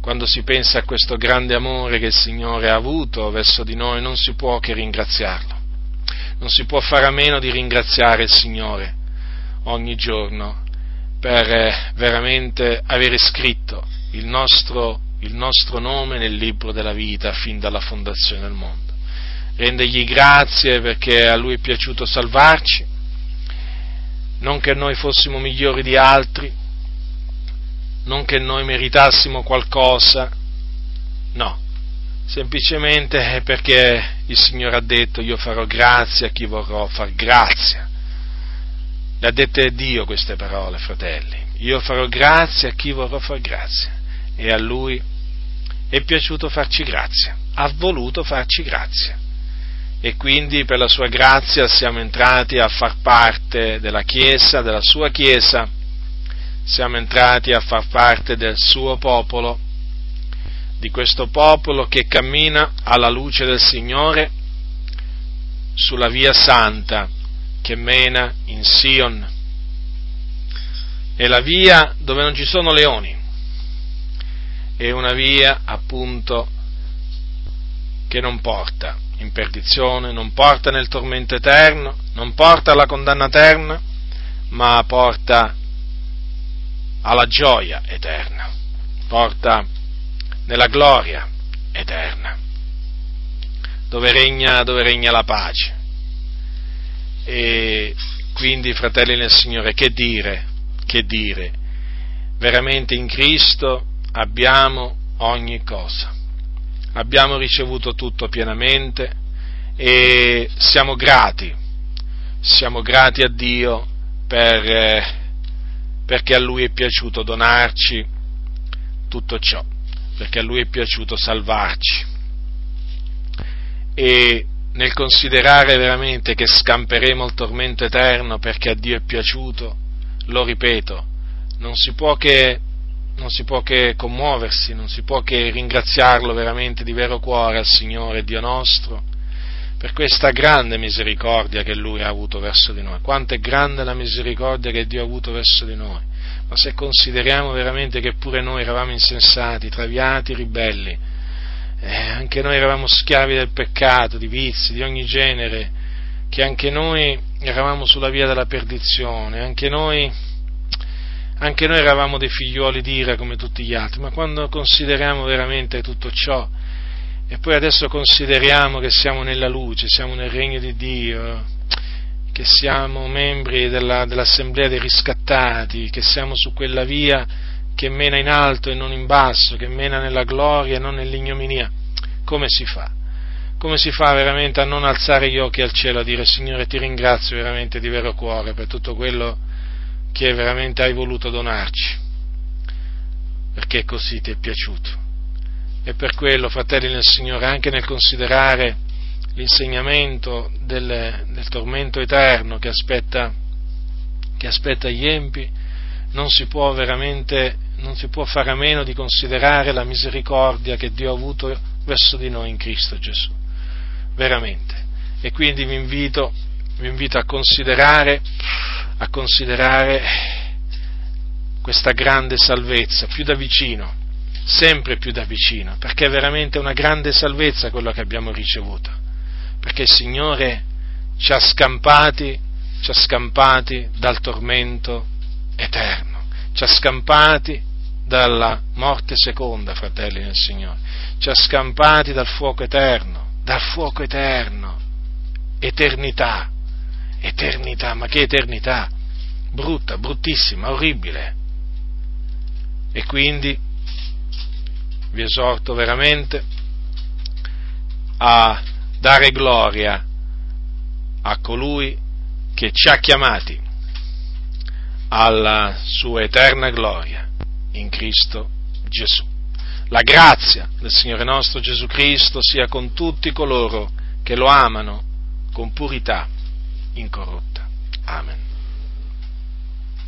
Speaker 1: quando si pensa a questo grande amore che il Signore ha avuto verso di noi, non si può che ringraziarlo. Non si può fare a meno di ringraziare il Signore ogni giorno per eh, veramente avere scritto il nostro, il nostro nome nel libro della vita fin dalla fondazione del mondo. rendergli grazie perché a lui è piaciuto salvarci, non che noi fossimo migliori di altri, non che noi meritassimo qualcosa, no, semplicemente perché il Signore ha detto io farò grazia a chi vorrò far grazia. Le ha dette Dio queste parole, fratelli. Io farò grazia a chi vorrò far grazia. E a Lui è piaciuto farci grazia, ha voluto farci grazia. E quindi per la sua grazia siamo entrati a far parte della Chiesa, della sua Chiesa, siamo entrati a far parte del suo popolo di questo popolo che cammina alla luce del Signore sulla via santa che mena in Sion. È la via dove non ci sono leoni, è una via appunto che non porta in perdizione, non porta nel tormento eterno, non porta alla condanna eterna, ma porta alla gioia eterna, porta nella gloria eterna, dove regna, dove regna la pace. E quindi, fratelli nel Signore, che dire? Che dire? Veramente in Cristo abbiamo ogni cosa. Abbiamo ricevuto tutto pienamente e siamo grati, siamo grati a Dio per, eh, perché a Lui è piaciuto donarci tutto ciò perché a Lui è piaciuto salvarci. E nel considerare veramente che scamperemo il tormento eterno perché a Dio è piaciuto, lo ripeto, non si può che, si può che commuoversi, non si può che ringraziarlo veramente di vero cuore al Signore Dio nostro per questa grande misericordia che Lui ha avuto verso di noi. Quanto è grande la misericordia che Dio ha avuto verso di noi ma se consideriamo veramente che pure noi eravamo insensati, traviati, ribelli, eh, anche noi eravamo schiavi del peccato, di vizi, di ogni genere, che anche noi eravamo sulla via della perdizione, anche noi, anche noi eravamo dei figlioli d'ira come tutti gli altri, ma quando consideriamo veramente tutto ciò, e poi adesso consideriamo che siamo nella luce, siamo nel regno di Dio, che siamo membri della, dell'Assemblea dei riscattati, che siamo su quella via che mena in alto e non in basso, che mena nella gloria e non nell'ignominia. Come si fa? Come si fa veramente a non alzare gli occhi al cielo, a dire Signore ti ringrazio veramente di vero cuore per tutto quello che veramente hai voluto donarci, perché così ti è piaciuto. E per quello, fratelli nel Signore, anche nel considerare l'insegnamento del, del tormento eterno che aspetta, che aspetta gli empi, non si può veramente, non si può fare a meno di considerare la misericordia che Dio ha avuto verso di noi in Cristo Gesù, veramente. E quindi vi invito, vi invito a considerare, a considerare questa grande salvezza più da vicino, sempre più da vicino, perché è veramente una grande salvezza quello che abbiamo ricevuto perché il Signore ci ha scampati, ci ha scampati dal tormento eterno, ci ha scampati dalla morte seconda, fratelli del Signore, ci ha scampati dal fuoco eterno, dal fuoco eterno, eternità, eternità, ma che eternità? Brutta, bruttissima, orribile. E quindi vi esorto veramente a dare gloria a colui che ci ha chiamati alla sua eterna gloria in Cristo Gesù. La grazia del Signore nostro Gesù Cristo sia con tutti coloro che lo amano con purità incorrotta. Amen.